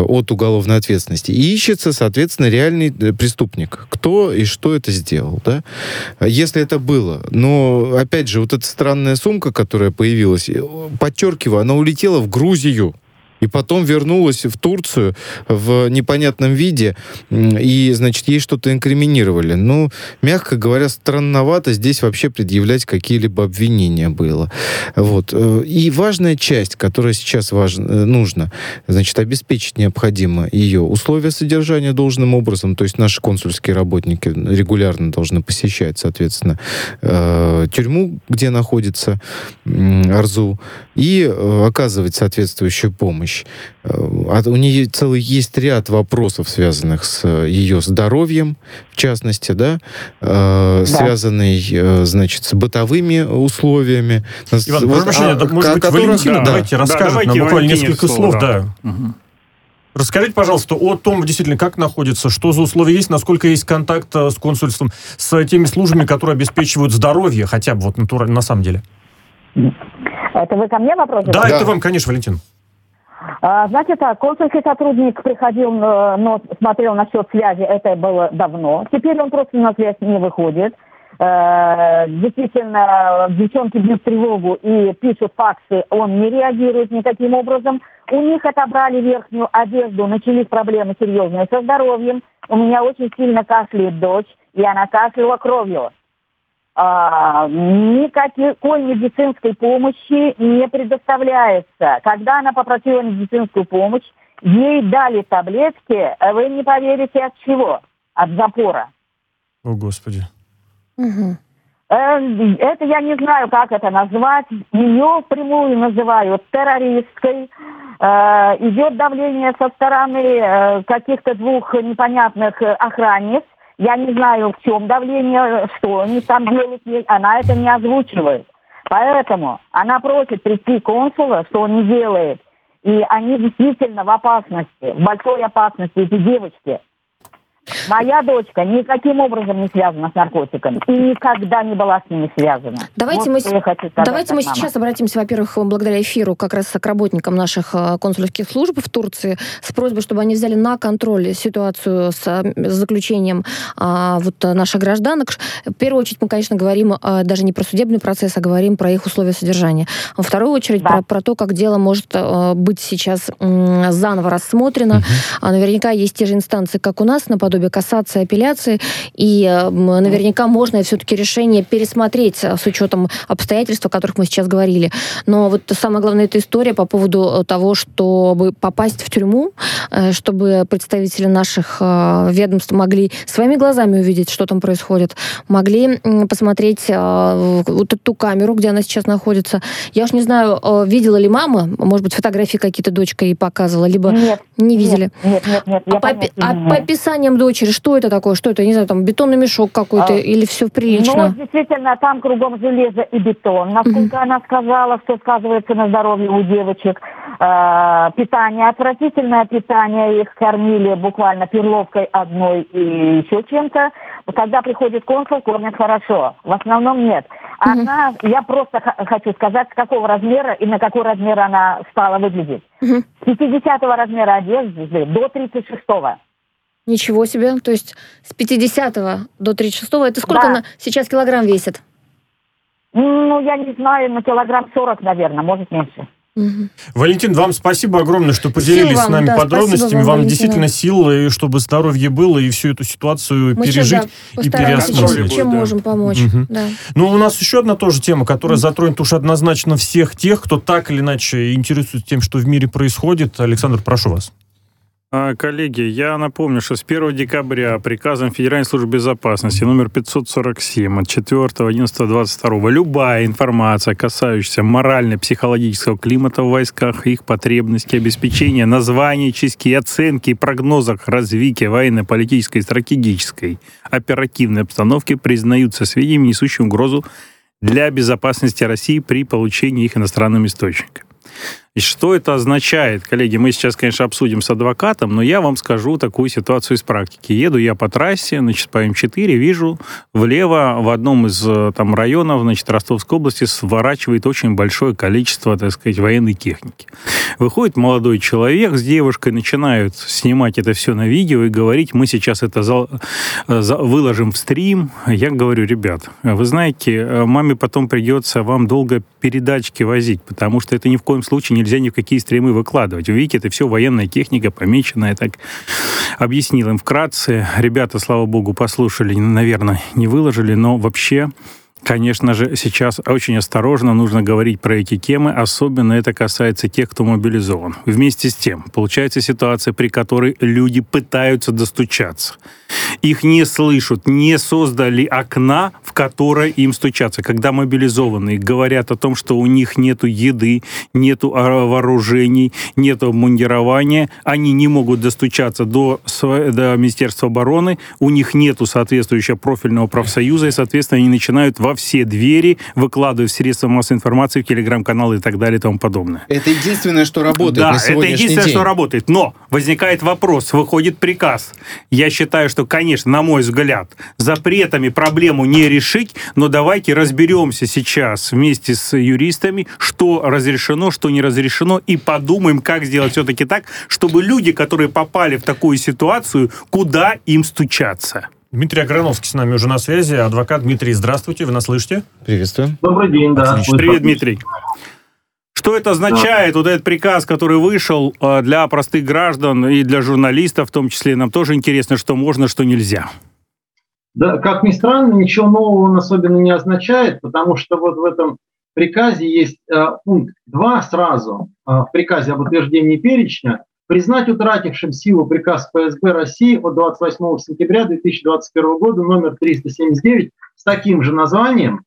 от уголовной ответственности, и ищется, соответственно, реальный э, преступник, кто и что это сделал, да. Если это было, но, опять же, вот эта странная сумка, которая появилась, э, подчеркиваю, она улетела в Грузию, и потом вернулась в Турцию в непонятном виде, и, значит, ей что-то инкриминировали. Ну, мягко говоря, странновато здесь вообще предъявлять какие-либо обвинения было. Вот. Э, и важная часть, которая сейчас важна, э, нужно, значит, обеспечить необходимо ее условия содержания должным образом, то есть наши консульские работники регулярно должны посещать, соответственно, э, тюрьму, где находится Арзу, и оказывать соответствующую помощь помощь. Э, у нее целый есть ряд вопросов, связанных с э, ее здоровьем, в частности, да, э, да. связанный, значит, с бытовыми условиями. Иван, вот, прощения, а, может быть, которых, Валентина, да, давайте да, расскажет давайте нам буквально несколько слов. Да. да. Угу. Расскажите, пожалуйста, о том, действительно, как находится, что за условия есть, насколько есть контакт с консульством, с теми службами, которые обеспечивают здоровье, хотя бы вот натурально, на самом деле. Это вы ко мне вопрос? Да, да, это вам, конечно, Валентин. А, значит так, консульский сотрудник приходил, э, но смотрел насчет связи, это было давно. Теперь он просто на связь не выходит. Э, действительно, девчонки бьют тревогу и пишут факсы, он не реагирует никаким образом. У них отобрали верхнюю одежду, начались проблемы серьезные со здоровьем. У меня очень сильно кашляет дочь, и она кашляла кровью а, никакой медицинской помощи не предоставляется. Когда она попросила медицинскую помощь, ей дали таблетки, а вы не поверите от чего? От запора. О, Господи. Угу. Это я не знаю, как это назвать. Ее впрямую называют террористкой. Э, идет давление со стороны э, каких-то двух непонятных охранниц. Я не знаю, в чем давление, что они там делают, она это не озвучивает. Поэтому она просит прийти консула, что он не делает. И они действительно в опасности, в большой опасности, эти девочки. Моя дочка никаким образом не связана с наркотиками и никогда не была с ними связана. Давайте вот мы, сказать, давайте мы сейчас обратимся, во-первых, благодаря эфиру как раз к работникам наших э, консульских служб в Турции с просьбой, чтобы они взяли на контроль ситуацию с, с заключением а, вот наших гражданок. В первую очередь мы, конечно, говорим а, даже не про судебный процесс, а говорим про их условия содержания. Во вторую очередь да. про, про то, как дело может а, быть сейчас м, заново рассмотрено. Угу. А, наверняка есть те же инстанции, как у нас, наподобие наподобие касации, апелляции, и наверняка можно все-таки решение пересмотреть э, с учетом обстоятельств, о которых мы сейчас говорили. Но вот самое главное, эта история по поводу э, того, чтобы попасть в тюрьму, э, чтобы представители наших ведомств могли своими глазами увидеть, что там происходит, могли посмотреть вот эту камеру, где она сейчас находится. Я уж не знаю, видела ли мама, может быть, фотографии какие-то дочка ей показывала, либо нет, не видели. Нет, нет, нет. нет а, по, а по описаниям дочери, что это такое, что это, не знаю, там бетонный мешок какой-то а, или все прилично? Ну, действительно, там кругом железо и бетон, насколько mm-hmm. она сказала, что сказывается на здоровье у девочек. Э, питание, отвратительное питание, их кормили буквально перловкой одной и еще чем-то. Когда приходит консул, кормят хорошо. В основном нет. Она, угу. я просто хочу сказать, с какого размера и на какой размер она стала выглядеть. Угу. С 50 размера одежды до 36 -го. Ничего себе. То есть с 50 до 36 это сколько да. она сейчас килограмм весит? Ну, я не знаю, на килограмм 40, наверное, может меньше. Угу. Валентин, вам спасибо огромное, что поделились вам, с нами да, подробностями. Вам, вам действительно силы, чтобы здоровье было, и всю эту ситуацию Мы пережить да, и переосмыслить. Чем да. можем помочь. Угу. Да. Ну, у нас еще одна тоже тема, которая затронет уж однозначно всех тех, кто так или иначе интересуется тем, что в мире происходит. Александр, прошу вас. А, коллеги, я напомню, что с 1 декабря приказом Федеральной службы безопасности номер 547 от 4.11.22 любая информация, касающаяся морально-психологического климата в войсках, их потребностей, обеспечения, названий, чистки, оценки и прогнозах развития военно-политической, стратегической, оперативной обстановки признаются сведениями, несущими угрозу для безопасности России при получении их иностранным источником. И что это означает, коллеги, мы сейчас, конечно, обсудим с адвокатом, но я вам скажу такую ситуацию из практики. Еду я по трассе, значит, по М4, вижу влево в одном из э, там районов, значит, Ростовской области сворачивает очень большое количество, так сказать, военной техники. Выходит молодой человек с девушкой, начинают снимать это все на видео и говорить, мы сейчас это за, за, выложим в стрим. Я говорю, ребят, вы знаете, э, маме потом придется вам долго передачки возить, потому что это ни в коем случае не нельзя ни в какие стримы выкладывать. Вы видите, это все военная техника, помеченная. Так объяснил им вкратце. Ребята, слава богу, послушали, наверное, не выложили, но вообще Конечно же, сейчас очень осторожно нужно говорить про эти темы, особенно это касается тех, кто мобилизован. Вместе с тем, получается ситуация, при которой люди пытаются достучаться. Их не слышат, не создали окна, в которое им стучаться. Когда мобилизованные говорят о том, что у них нет еды, нет вооружений, нет обмундирования, они не могут достучаться до, до Министерства обороны, у них нет соответствующего профильного профсоюза, и, соответственно, они начинают во все двери, выкладывая в средства массовой информации, в телеграм-каналы и так далее и тому подобное. Это единственное, что работает да, это единственное, день. что работает. Но возникает вопрос, выходит приказ. Я считаю, что, конечно, на мой взгляд, запретами проблему не решить, но давайте разберемся сейчас вместе с юристами, что разрешено, что не разрешено, и подумаем, как сделать все-таки так, чтобы люди, которые попали в такую ситуацию, куда им стучаться. Дмитрий Аграновский с нами уже на связи. Адвокат Дмитрий, здравствуйте, вы нас слышите? Приветствую. Добрый день, да. Отлично. Привет, Дмитрий. Что это означает, да. вот этот приказ, который вышел э, для простых граждан и для журналистов в том числе? Нам тоже интересно, что можно, что нельзя. Да, как ни странно, ничего нового он особенно не означает, потому что вот в этом приказе есть э, пункт 2 сразу, э, в приказе об утверждении перечня, признать утратившим силу приказ ФСБ России от 28 сентября 2021 года номер 379 с таким же названием.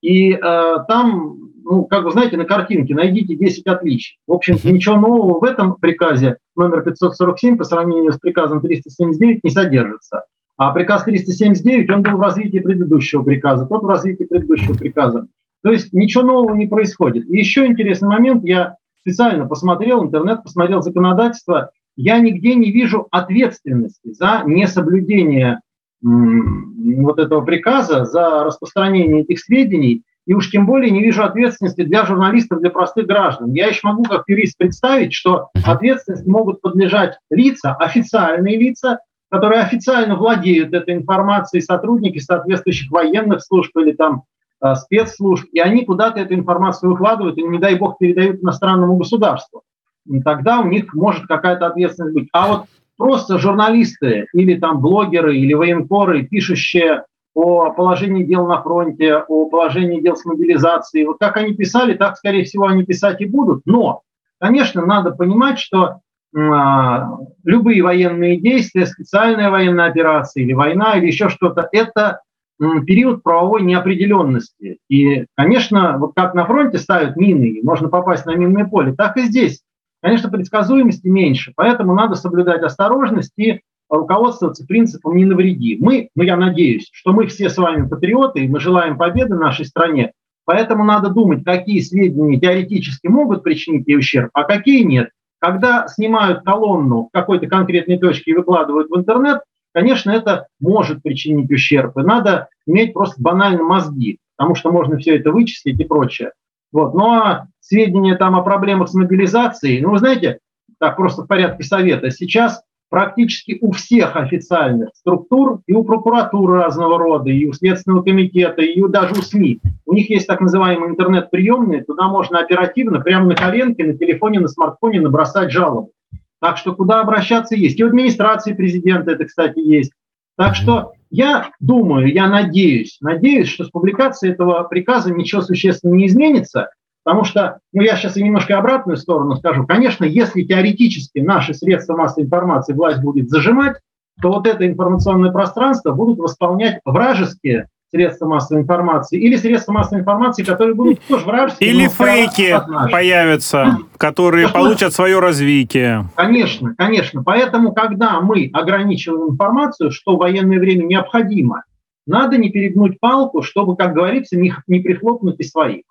И э, там, ну, как вы знаете, на картинке найдите 10 отличий. В общем, ничего нового в этом приказе номер 547 по сравнению с приказом 379 не содержится. А приказ 379, он был в развитии предыдущего приказа, тот в развитии предыдущего приказа. То есть ничего нового не происходит. И еще интересный момент, я специально посмотрел интернет, посмотрел законодательство, я нигде не вижу ответственности за несоблюдение вот этого приказа, за распространение этих сведений, и уж тем более не вижу ответственности для журналистов, для простых граждан. Я еще могу как юрист представить, что ответственность могут подлежать лица, официальные лица, которые официально владеют этой информацией, сотрудники соответствующих военных служб или там Э, спецслужб, и они куда-то эту информацию выкладывают и, не дай бог, передают иностранному государству. И тогда у них может какая-то ответственность быть. А вот просто журналисты или там блогеры или военкоры, пишущие о положении дел на фронте, о положении дел с мобилизацией, вот как они писали, так, скорее всего, они писать и будут. Но, конечно, надо понимать, что а, любые военные действия, специальная военная операция или война или еще что-то, это период правовой неопределенности. И, конечно, вот как на фронте ставят мины, можно попасть на минное поле, так и здесь. Конечно, предсказуемости меньше, поэтому надо соблюдать осторожность и руководствоваться принципом «не навреди». Мы, ну я надеюсь, что мы все с вами патриоты, и мы желаем победы нашей стране, поэтому надо думать, какие сведения теоретически могут причинить ей ущерб, а какие нет. Когда снимают колонну в какой-то конкретной точке и выкладывают в интернет, конечно, это может причинить ущерб. И надо иметь просто банально мозги, потому что можно все это вычислить и прочее. Вот. Ну а сведения там о проблемах с мобилизацией, ну вы знаете, так просто в порядке совета, сейчас практически у всех официальных структур, и у прокуратуры разного рода, и у Следственного комитета, и у, даже у СМИ, у них есть так называемые интернет-приемные, туда можно оперативно, прямо на коленке, на телефоне, на смартфоне набросать жалобу. Так что куда обращаться есть. И у администрации президента это, кстати, есть. Так что я думаю, я надеюсь, надеюсь, что с публикацией этого приказа ничего существенно не изменится, Потому что, ну я сейчас и немножко обратную сторону скажу. Конечно, если теоретически наши средства массовой информации власть будет зажимать, то вот это информационное пространство будут восполнять вражеские средства массовой информации или средства массовой информации, которые будут тоже вражеские. Или фейки появятся, которые получат свое развитие. Конечно, конечно. Поэтому, когда мы ограничиваем информацию, что в военное время необходимо, надо не перегнуть палку, чтобы, как говорится, не, не прихлопнуть и своих.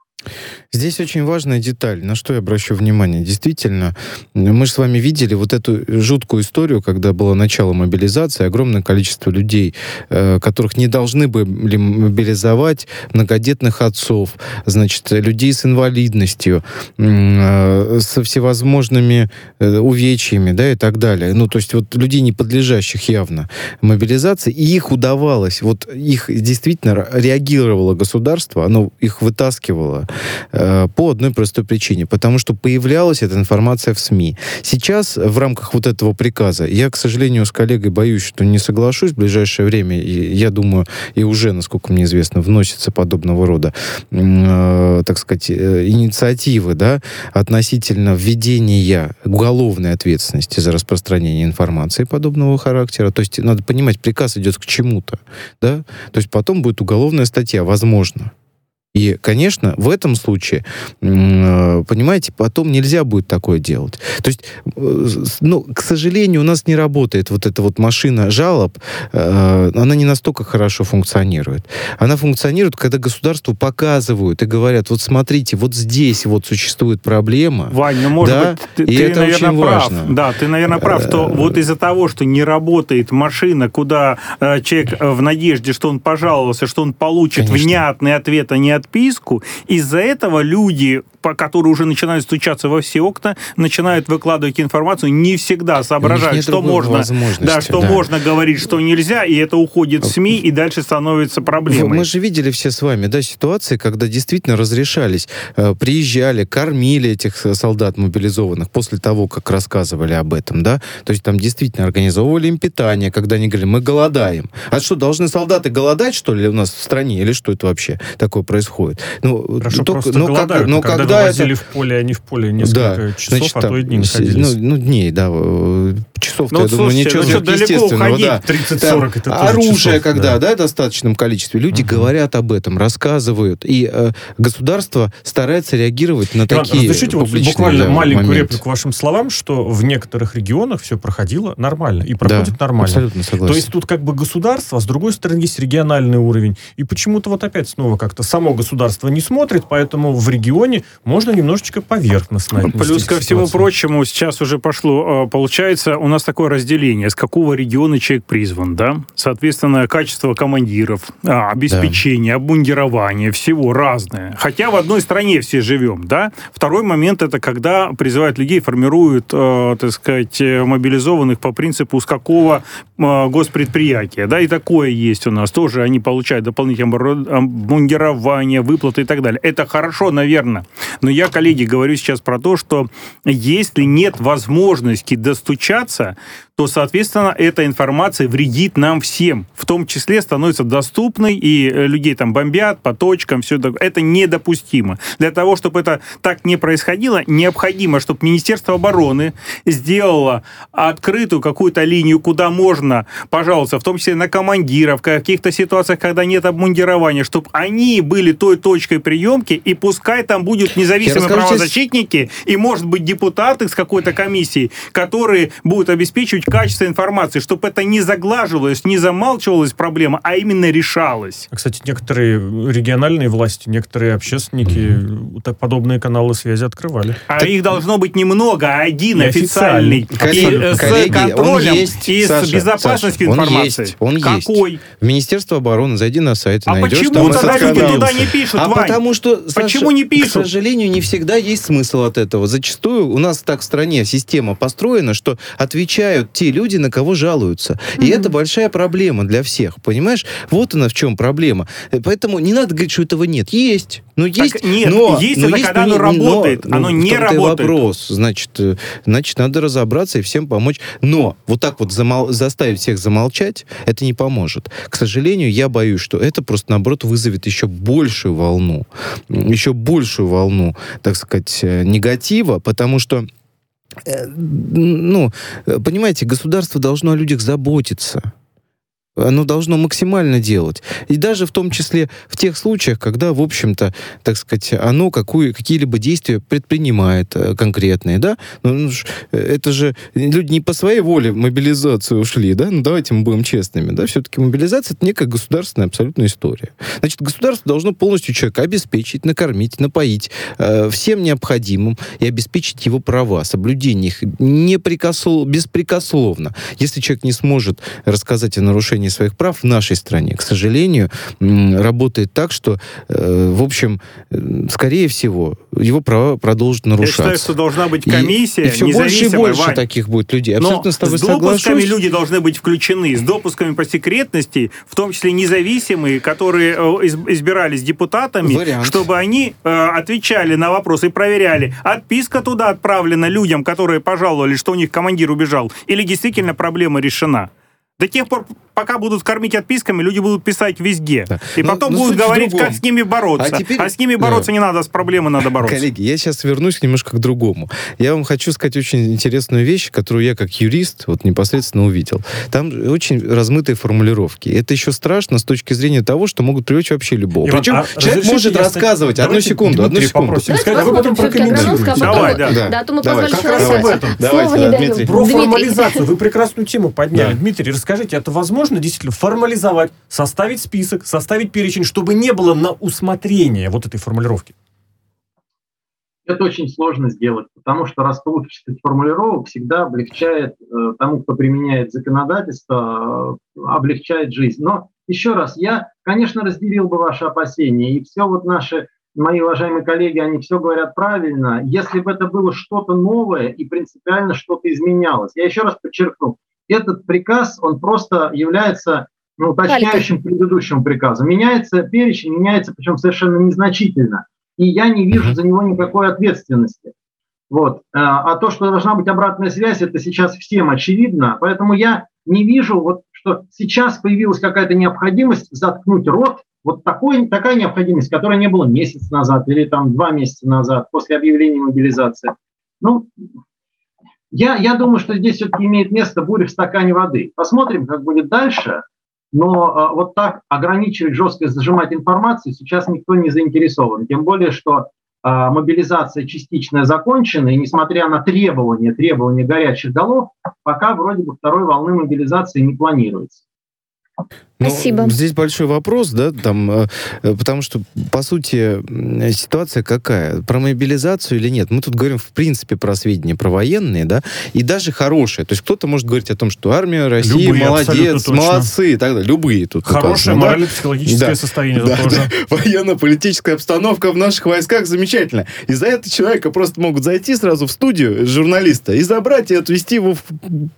Здесь очень важная деталь, на что я обращу внимание. Действительно, мы же с вами видели вот эту жуткую историю, когда было начало мобилизации, огромное количество людей, э, которых не должны были мобилизовать, многодетных отцов, значит, людей с инвалидностью, э, со всевозможными э, увечьями, да, и так далее. Ну, то есть вот людей, не подлежащих явно мобилизации, и их удавалось, вот их действительно реагировало государство, оно их вытаскивало по одной простой причине, потому что появлялась эта информация в СМИ. Сейчас в рамках вот этого приказа, я, к сожалению, с коллегой боюсь, что не соглашусь в ближайшее время, и я думаю, и уже, насколько мне известно, вносится подобного рода, э, так сказать, э, инициативы, да, относительно введения уголовной ответственности за распространение информации подобного характера. То есть надо понимать, приказ идет к чему-то, да, то есть потом будет уголовная статья, возможно. И, конечно, в этом случае, э, понимаете, потом нельзя будет такое делать. То есть, э, ну, к сожалению, у нас не работает вот эта вот машина жалоб, э, она не настолько хорошо функционирует. Она функционирует, когда государству показывают и говорят, вот смотрите, вот здесь вот существует проблема. Ваня, ну, может да, быть, ты, и ты это наверное, очень прав. Важно. Да, ты, наверное, прав, что вот из-за того, что не работает машина, куда человек в надежде, что он пожаловался, что он получит Конечно. внятный ответ, а не отписку. Из-за этого люди которые уже начинают стучаться во все окна, начинают выкладывать информацию, не всегда соображают, что можно, да, что да. можно говорить, что нельзя, и это уходит в СМИ, и дальше становится проблемой. Мы же видели все с вами, да, ситуации, когда действительно разрешались, э, приезжали, кормили этих солдат мобилизованных после того, как рассказывали об этом, да, то есть там действительно организовывали им питание, когда они говорили, мы голодаем. А что, должны солдаты голодать, что ли, у нас в стране, или что это вообще такое происходит? Ну, Хорошо, только, ну, как, ну, когда когда вывозили это... в поле, они в поле несколько да, часов, значит, а то и дней находились. Ну, ну, дней, да. Часов, ну, я думаю, ничего ну, естественного. Уходить, да. 30-40 это Оружие, часов, когда, да. да, в достаточном количестве. Люди uh-huh. говорят об этом, рассказывают. И э, государство старается реагировать на Иван, такие разрешите вот буквально да, маленькую моменты. реплику вашим словам, что в некоторых регионах все проходило нормально и проходит да, нормально. абсолютно согласен. То есть тут как бы государство, а с другой стороны есть региональный уровень. И почему-то вот опять снова как-то само государство не смотрит, поэтому в регионе можно немножечко поверхностно Плюс ко всему прочему, сейчас уже пошло, а, получается, у нас такое разделение, с какого региона человек призван, да? Соответственно, качество командиров, а, обеспечение, да. обмундирование, всего разное. Хотя в одной стране все живем, да? Второй момент это когда призывают людей, формируют, э, так сказать, мобилизованных по принципу с какого э, госпредприятия, да, и такое есть у нас. Тоже они получают дополнительное обмундирование, выплаты и так далее. Это хорошо, наверное. Но я, коллеги, говорю сейчас про то, что если нет возможности достучаться, то, соответственно, эта информация вредит нам всем. В том числе становится доступной, и э, людей там бомбят по точкам, все это. Это недопустимо. Для того, чтобы это так не происходило, необходимо, чтобы Министерство обороны сделало открытую какую-то линию, куда можно пожалуйста, в том числе на командиров, в каких-то ситуациях, когда нет обмундирования, чтобы они были той точкой приемки, и пускай там будут независимые правозащитники, и, может быть, депутаты с какой-то комиссией, которые будут обеспечивать качество информации, чтобы это не заглаживалось, не замалчивалась проблема, а именно решалась. А, кстати, некоторые региональные власти, некоторые общественники mm-hmm. так подобные каналы связи открывали. А так... их должно быть немного, а один и официальный. Коллеги, и коллеги, с контролем, он есть, и Саша, с безопасностью Саша, информации. Он есть, он Какой? есть. В Министерство обороны зайди на сайт а найдешь. А почему тогда люди туда не пишут, А Вань? потому что, Саша, почему не пишут? К сожалению, не всегда есть смысл от этого. Зачастую у нас так в стране система построена, что отвечают те люди, на кого жалуются. Mm-hmm. И это большая проблема для всех, понимаешь? Вот она в чем проблема. Поэтому не надо говорить, что этого нет. Есть. Ну, есть, так, нет, но, есть но это, есть, когда оно работает, но, оно не работает. вопрос. Значит, э, значит, надо разобраться и всем помочь. Но вот так вот замол... заставить всех замолчать, это не поможет. К сожалению, я боюсь, что это просто, наоборот, вызовет еще большую волну, еще большую волну, так сказать, э, негатива, потому что э, ну, понимаете, государство должно о людях заботиться оно должно максимально делать. И даже в том числе в тех случаях, когда, в общем-то, так сказать, оно какую, какие-либо действия предпринимает э, конкретные, да? Ну, ну это же люди не по своей воле в мобилизацию ушли, да? Ну, давайте мы будем честными, да? Все-таки мобилизация — это некая государственная абсолютная история. Значит, государство должно полностью человека обеспечить, накормить, напоить э, всем необходимым и обеспечить его права, соблюдение их непрекослов... беспрекословно. Если человек не сможет рассказать о нарушении нарушении своих прав в нашей стране, к сожалению, работает так, что, э, в общем, э, скорее всего, его права продолжат нарушаться. Я считаю, что должна быть комиссия И, и все больше и больше Вань. таких будет людей. Абсолютно Но с тобой с допусками люди должны быть включены, с допусками по секретности, в том числе независимые, которые э, избирались депутатами, Вариант. чтобы они отвечали на вопросы и проверяли, отписка туда отправлена людям, которые пожаловали, что у них командир убежал, или действительно проблема решена. До тех пор, пока будут кормить отписками, люди будут писать везде. Да. И но, потом но будут говорить, как с ними бороться. А, теперь... а с ними бороться да. не надо, с проблемой надо бороться. Коллеги, я сейчас вернусь немножко к другому. Я вам хочу сказать очень интересную вещь, которую я как юрист вот непосредственно увидел. Там очень размытые формулировки. Это еще страшно с точки зрения того, что могут привлечь вообще любого. Иван, Причем а человек может рассказывать. Одну секунду, одну секунду. а вы потом прокомментируете. Давай, да. Да, да, то мы Давай. Об этом. Давайте, Дмитрий. Про формализацию. Вы прекрасную тему подняли. Дмитрий, расскажите, это возможно действительно формализовать, составить список, составить перечень, чтобы не было на усмотрение вот этой формулировки? Это очень сложно сделать, потому что расплывчатость формулировок всегда облегчает э, тому, кто применяет законодательство, э, облегчает жизнь. Но еще раз, я, конечно, разделил бы ваши опасения, и все вот наши мои уважаемые коллеги, они все говорят правильно, если бы это было что-то новое и принципиально что-то изменялось. Я еще раз подчеркну, этот приказ, он просто является ну, уточняющим предыдущим приказом. Меняется перечень, меняется причем совершенно незначительно. И я не вижу за него никакой ответственности. Вот. А, а то, что должна быть обратная связь, это сейчас всем очевидно. Поэтому я не вижу, вот, что сейчас появилась какая-то необходимость заткнуть рот. Вот такой, такая необходимость, которая не было месяц назад или там два месяца назад после объявления мобилизации. Ну, я, я думаю, что здесь все-таки имеет место буря в стакане воды. Посмотрим, как будет дальше. Но э, вот так ограничивать, жестко зажимать информацию сейчас никто не заинтересован. Тем более, что э, мобилизация частичная закончена, и несмотря на требования, требования горячих голов, пока вроде бы второй волны мобилизации не планируется. Ну, Спасибо. Здесь большой вопрос, да, там, э, э, потому что, по сути, ситуация какая? Про мобилизацию или нет? Мы тут говорим, в принципе, про сведения про военные, да, и даже хорошие. То есть кто-то может говорить о том, что армия России Любые, молодец, молодцы и так далее. Любые тут. Хорошее морально-психологическое да? состояние да, тоже. Да. Военно-политическая обстановка в наших войсках замечательная. И за это человека просто могут зайти сразу в студию журналиста и забрать и отвезти его в,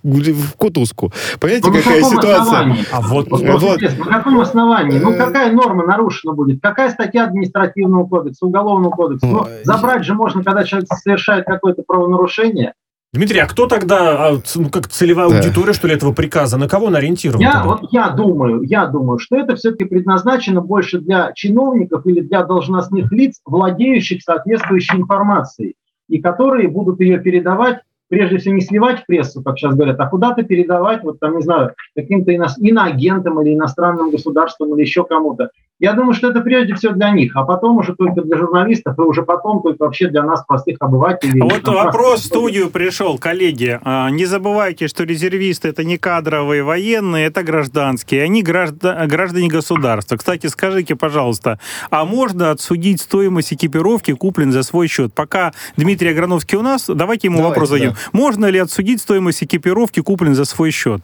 в кутузку. Понимаете, ну, какая ситуация? А вот, вот, вот. на каком основании? Ну, какая норма нарушена будет? Какая статья административного кодекса, уголовного кодекса? Ну, забрать же можно, когда человек совершает какое-то правонарушение. Дмитрий, а кто тогда, а, ну, как целевая да. аудитория, что ли, этого приказа? На кого он ориентирован? Я, вот, я, думаю, я думаю, что это все-таки предназначено больше для чиновников или для должностных лиц, владеющих соответствующей информацией, и которые будут ее передавать прежде всего не сливать прессу, как сейчас говорят, а куда-то передавать, вот там, не знаю, каким-то ино... иноагентам или иностранным государствам или еще кому-то. Я думаю, что это прежде всего для них, а потом уже только для журналистов, и уже потом только вообще для нас, простых обывателей. А вот вопрос в студию пришел, коллеги. А, не забывайте, что резервисты это не кадровые военные, это гражданские. Они граждане государства. Кстати, скажите, пожалуйста, а можно отсудить стоимость экипировки, купленной за свой счет? Пока Дмитрий Аграновский у нас, давайте ему давайте, вопрос зададим. Да. Можно ли отсудить стоимость экипировки, купленной за свой счет?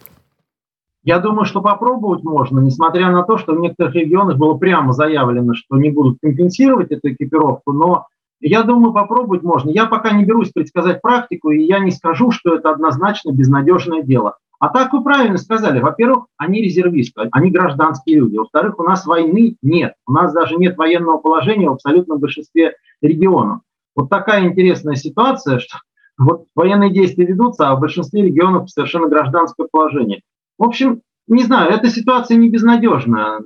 Я думаю, что попробовать можно, несмотря на то, что в некоторых регионах было прямо заявлено, что не будут компенсировать эту экипировку, но я думаю, попробовать можно. Я пока не берусь предсказать практику, и я не скажу, что это однозначно безнадежное дело. А так вы правильно сказали. Во-первых, они резервисты, они гражданские люди. Во-вторых, у нас войны нет. У нас даже нет военного положения в абсолютном большинстве регионов. Вот такая интересная ситуация, что вот военные действия ведутся, а в большинстве регионов совершенно гражданское положение. В общем, не знаю, эта ситуация не безнадежна.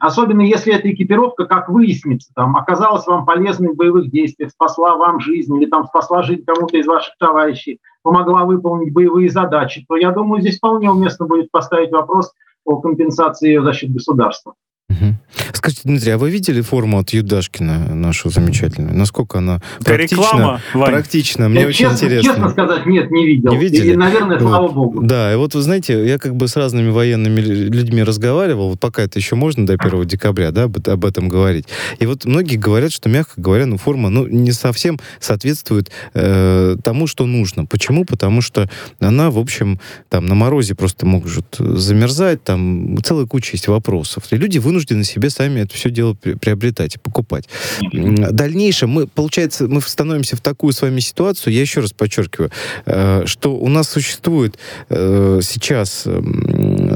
Особенно если эта экипировка, как выяснится, там, оказалась вам полезной в боевых действиях, спасла вам жизнь или там спасла жизнь кому-то из ваших товарищей, помогла выполнить боевые задачи, то я думаю, здесь вполне уместно будет поставить вопрос о компенсации ее за счет государства. Угу. Скажите, Дмитрий, а вы видели форму от Юдашкина, нашу замечательную? Насколько она практична? Реклама, практична, мне ну, очень честно, интересно. Честно сказать, нет, не видел. Не видели? И, наверное, вот. слава богу. Да, и вот вы знаете, я как бы с разными военными людьми разговаривал, вот пока это еще можно до 1 декабря, да, об, об этом говорить. И вот многие говорят, что, мягко говоря, ну, форма, ну, не совсем соответствует э, тому, что нужно. Почему? Потому что она, в общем, там, на морозе просто может замерзать, там, целая куча есть вопросов. И люди вынуждены вынуждены себе сами это все дело приобретать и покупать. В дальнейшем мы, получается, мы становимся в такую с вами ситуацию, я еще раз подчеркиваю, э, что у нас существует э, сейчас,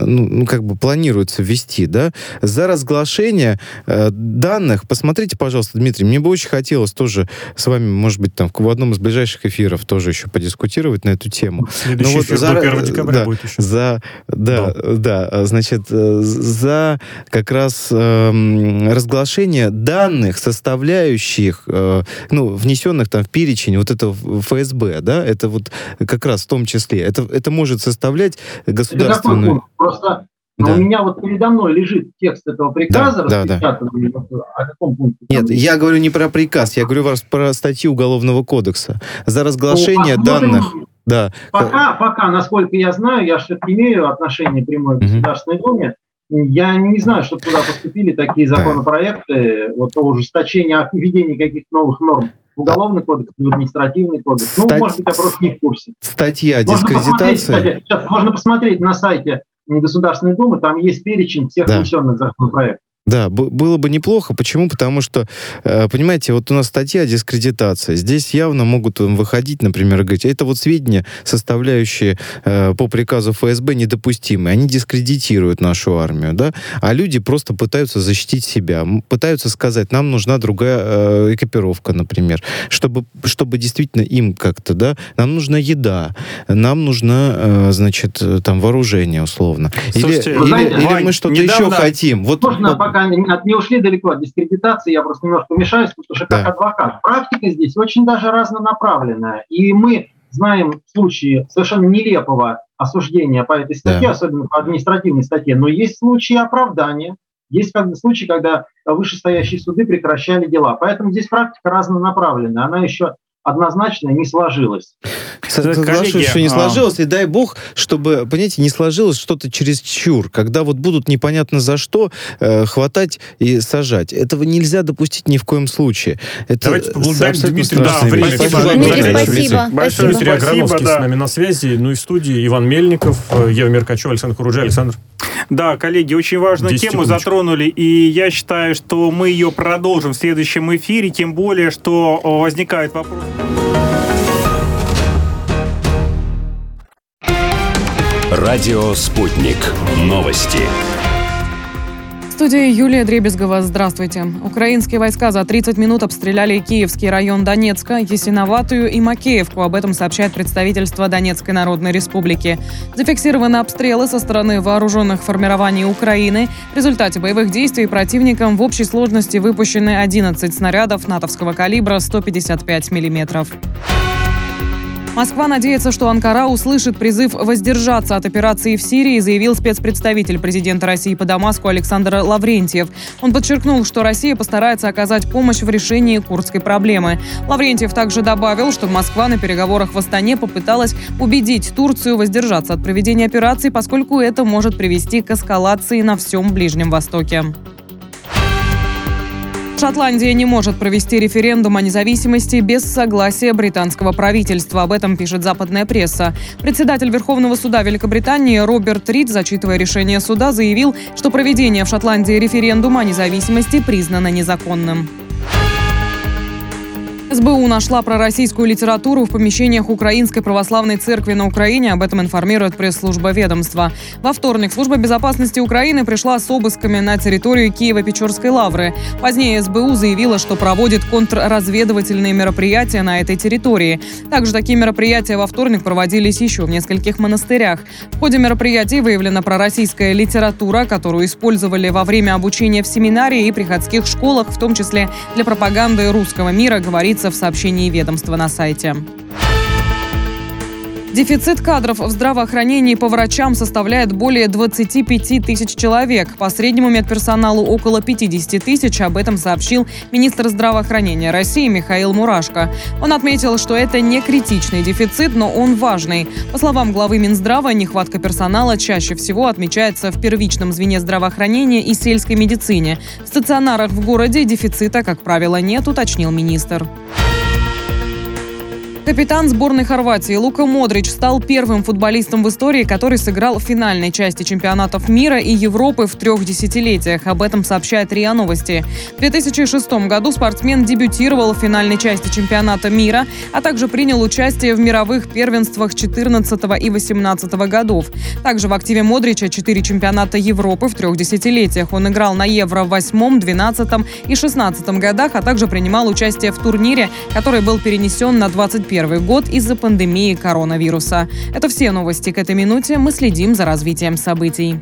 ну, ну, как бы планируется ввести, да, за разглашение э, данных, посмотрите, пожалуйста, Дмитрий, мне бы очень хотелось тоже с вами, может быть, там, в одном из ближайших эфиров тоже еще подискутировать на эту тему. Следующий вот за, 1 декабря да, будет еще. За, да, да, да, значит, за как раз э, разглашение данных, составляющих, э, ну, внесенных там в перечень вот этого ФСБ, да, это вот как раз в том числе, это, это может составлять государственную... Просто да. у меня вот передо мной лежит текст этого приказа, да, да, да. о каком пункте? Нет, я говорю не про приказ, я говорю про статью Уголовного кодекса. За разглашение ну, данных... Да. Пока, пока, насколько я знаю, я же имею отношение прямое к Государственной Думе, я не знаю, что туда поступили такие законопроекты, вот о ужесточении, о введении каких-то новых норм уголовный кодекс, административный кодекс. Ну, Стать... может быть, я просто не в курсе. Статья дискредитации. Кстати, сейчас можно посмотреть на сайте Государственной Думы, там есть перечень всех да. внесенных законопроектов. Да, было бы неплохо. Почему? Потому что, э, понимаете, вот у нас статья дискредитация. Здесь явно могут выходить, например, и говорить, это вот сведения, составляющие э, по приказу ФСБ, недопустимые. Они дискредитируют нашу армию, да? А люди просто пытаются защитить себя. Пытаются сказать, нам нужна другая э, экипировка, например. Чтобы, чтобы действительно им как-то, да? Нам нужна еда. Нам нужна, значит, там, вооружение, условно. Слушайте, или, или, или мы что-то недавно... еще хотим. Вот, Можно пока не ушли далеко от дискредитации, я просто немножко мешаюсь, потому что как да. адвокат. Практика здесь очень даже разнонаправленная. И мы знаем случаи совершенно нелепого осуждения по этой статье, да. особенно по административной статье, но есть случаи оправдания, есть как случаи, когда вышестоящие суды прекращали дела. Поэтому здесь практика разнонаправленная. Она еще однозначно не сложилось. Соглашусь, что не а. сложилось, и дай бог, чтобы, понимаете, не сложилось что-то через чур, когда вот будут непонятно за что э, хватать и сажать. Этого нельзя допустить ни в коем случае. Это Давайте поблагодарим Дмитрия. Да, время. Спасибо. Дмитрий, спасибо. Большое Дмитрий Аграновский да. с нами на связи. Ну и в студии Иван Мельников, э, Ева Меркачева, Александр Хуруджи. Александр. Да, коллеги, очень важную тему затронули, и я считаю, что мы ее продолжим в следующем эфире, тем более, что возникает вопрос. Радио «Спутник». Новости. В студии Юлия Дребезгова. Здравствуйте. Украинские войска за 30 минут обстреляли Киевский район Донецка, Ясиноватую и Макеевку. Об этом сообщает представительство Донецкой Народной Республики. Зафиксированы обстрелы со стороны вооруженных формирований Украины. В результате боевых действий противникам в общей сложности выпущены 11 снарядов натовского калибра 155 миллиметров. Москва надеется, что Анкара услышит призыв воздержаться от операции в Сирии, заявил спецпредставитель президента России по Дамаску Александр Лаврентьев. Он подчеркнул, что Россия постарается оказать помощь в решении курдской проблемы. Лаврентьев также добавил, что Москва на переговорах в Астане попыталась убедить Турцию воздержаться от проведения операции, поскольку это может привести к эскалации на всем Ближнем Востоке. Шотландия не может провести референдум о независимости без согласия британского правительства. Об этом пишет западная пресса. Председатель Верховного суда Великобритании Роберт Рид, зачитывая решение суда, заявил, что проведение в Шотландии референдума о независимости признано незаконным. СБУ нашла пророссийскую литературу в помещениях Украинской православной церкви на Украине. Об этом информирует пресс-служба ведомства. Во вторник служба безопасности Украины пришла с обысками на территорию Киева-Печорской лавры. Позднее СБУ заявила, что проводит контрразведывательные мероприятия на этой территории. Также такие мероприятия во вторник проводились еще в нескольких монастырях. В ходе мероприятий выявлена пророссийская литература, которую использовали во время обучения в семинарии и приходских школах, в том числе для пропаганды русского мира, говорится в сообщении ведомства на сайте. Дефицит кадров в здравоохранении по врачам составляет более 25 тысяч человек. По среднему медперсоналу около 50 тысяч. Об этом сообщил министр здравоохранения России Михаил Мурашко. Он отметил, что это не критичный дефицит, но он важный. По словам главы Минздрава, нехватка персонала чаще всего отмечается в первичном звене здравоохранения и сельской медицине. В стационарах в городе дефицита, как правило, нет, уточнил министр. Капитан сборной Хорватии Лука Модрич стал первым футболистом в истории, который сыграл в финальной части чемпионатов мира и Европы в трех десятилетиях. Об этом сообщает РИА Новости. В 2006 году спортсмен дебютировал в финальной части чемпионата мира, а также принял участие в мировых первенствах 14 и 18 годов. Также в активе Модрича четыре чемпионата Европы в трех десятилетиях. Он играл на Евро в 8, 12 и 16 годах, а также принимал участие в турнире, который был перенесен на 25 2021 год из-за пандемии коронавируса. Это все новости к этой минуте. Мы следим за развитием событий.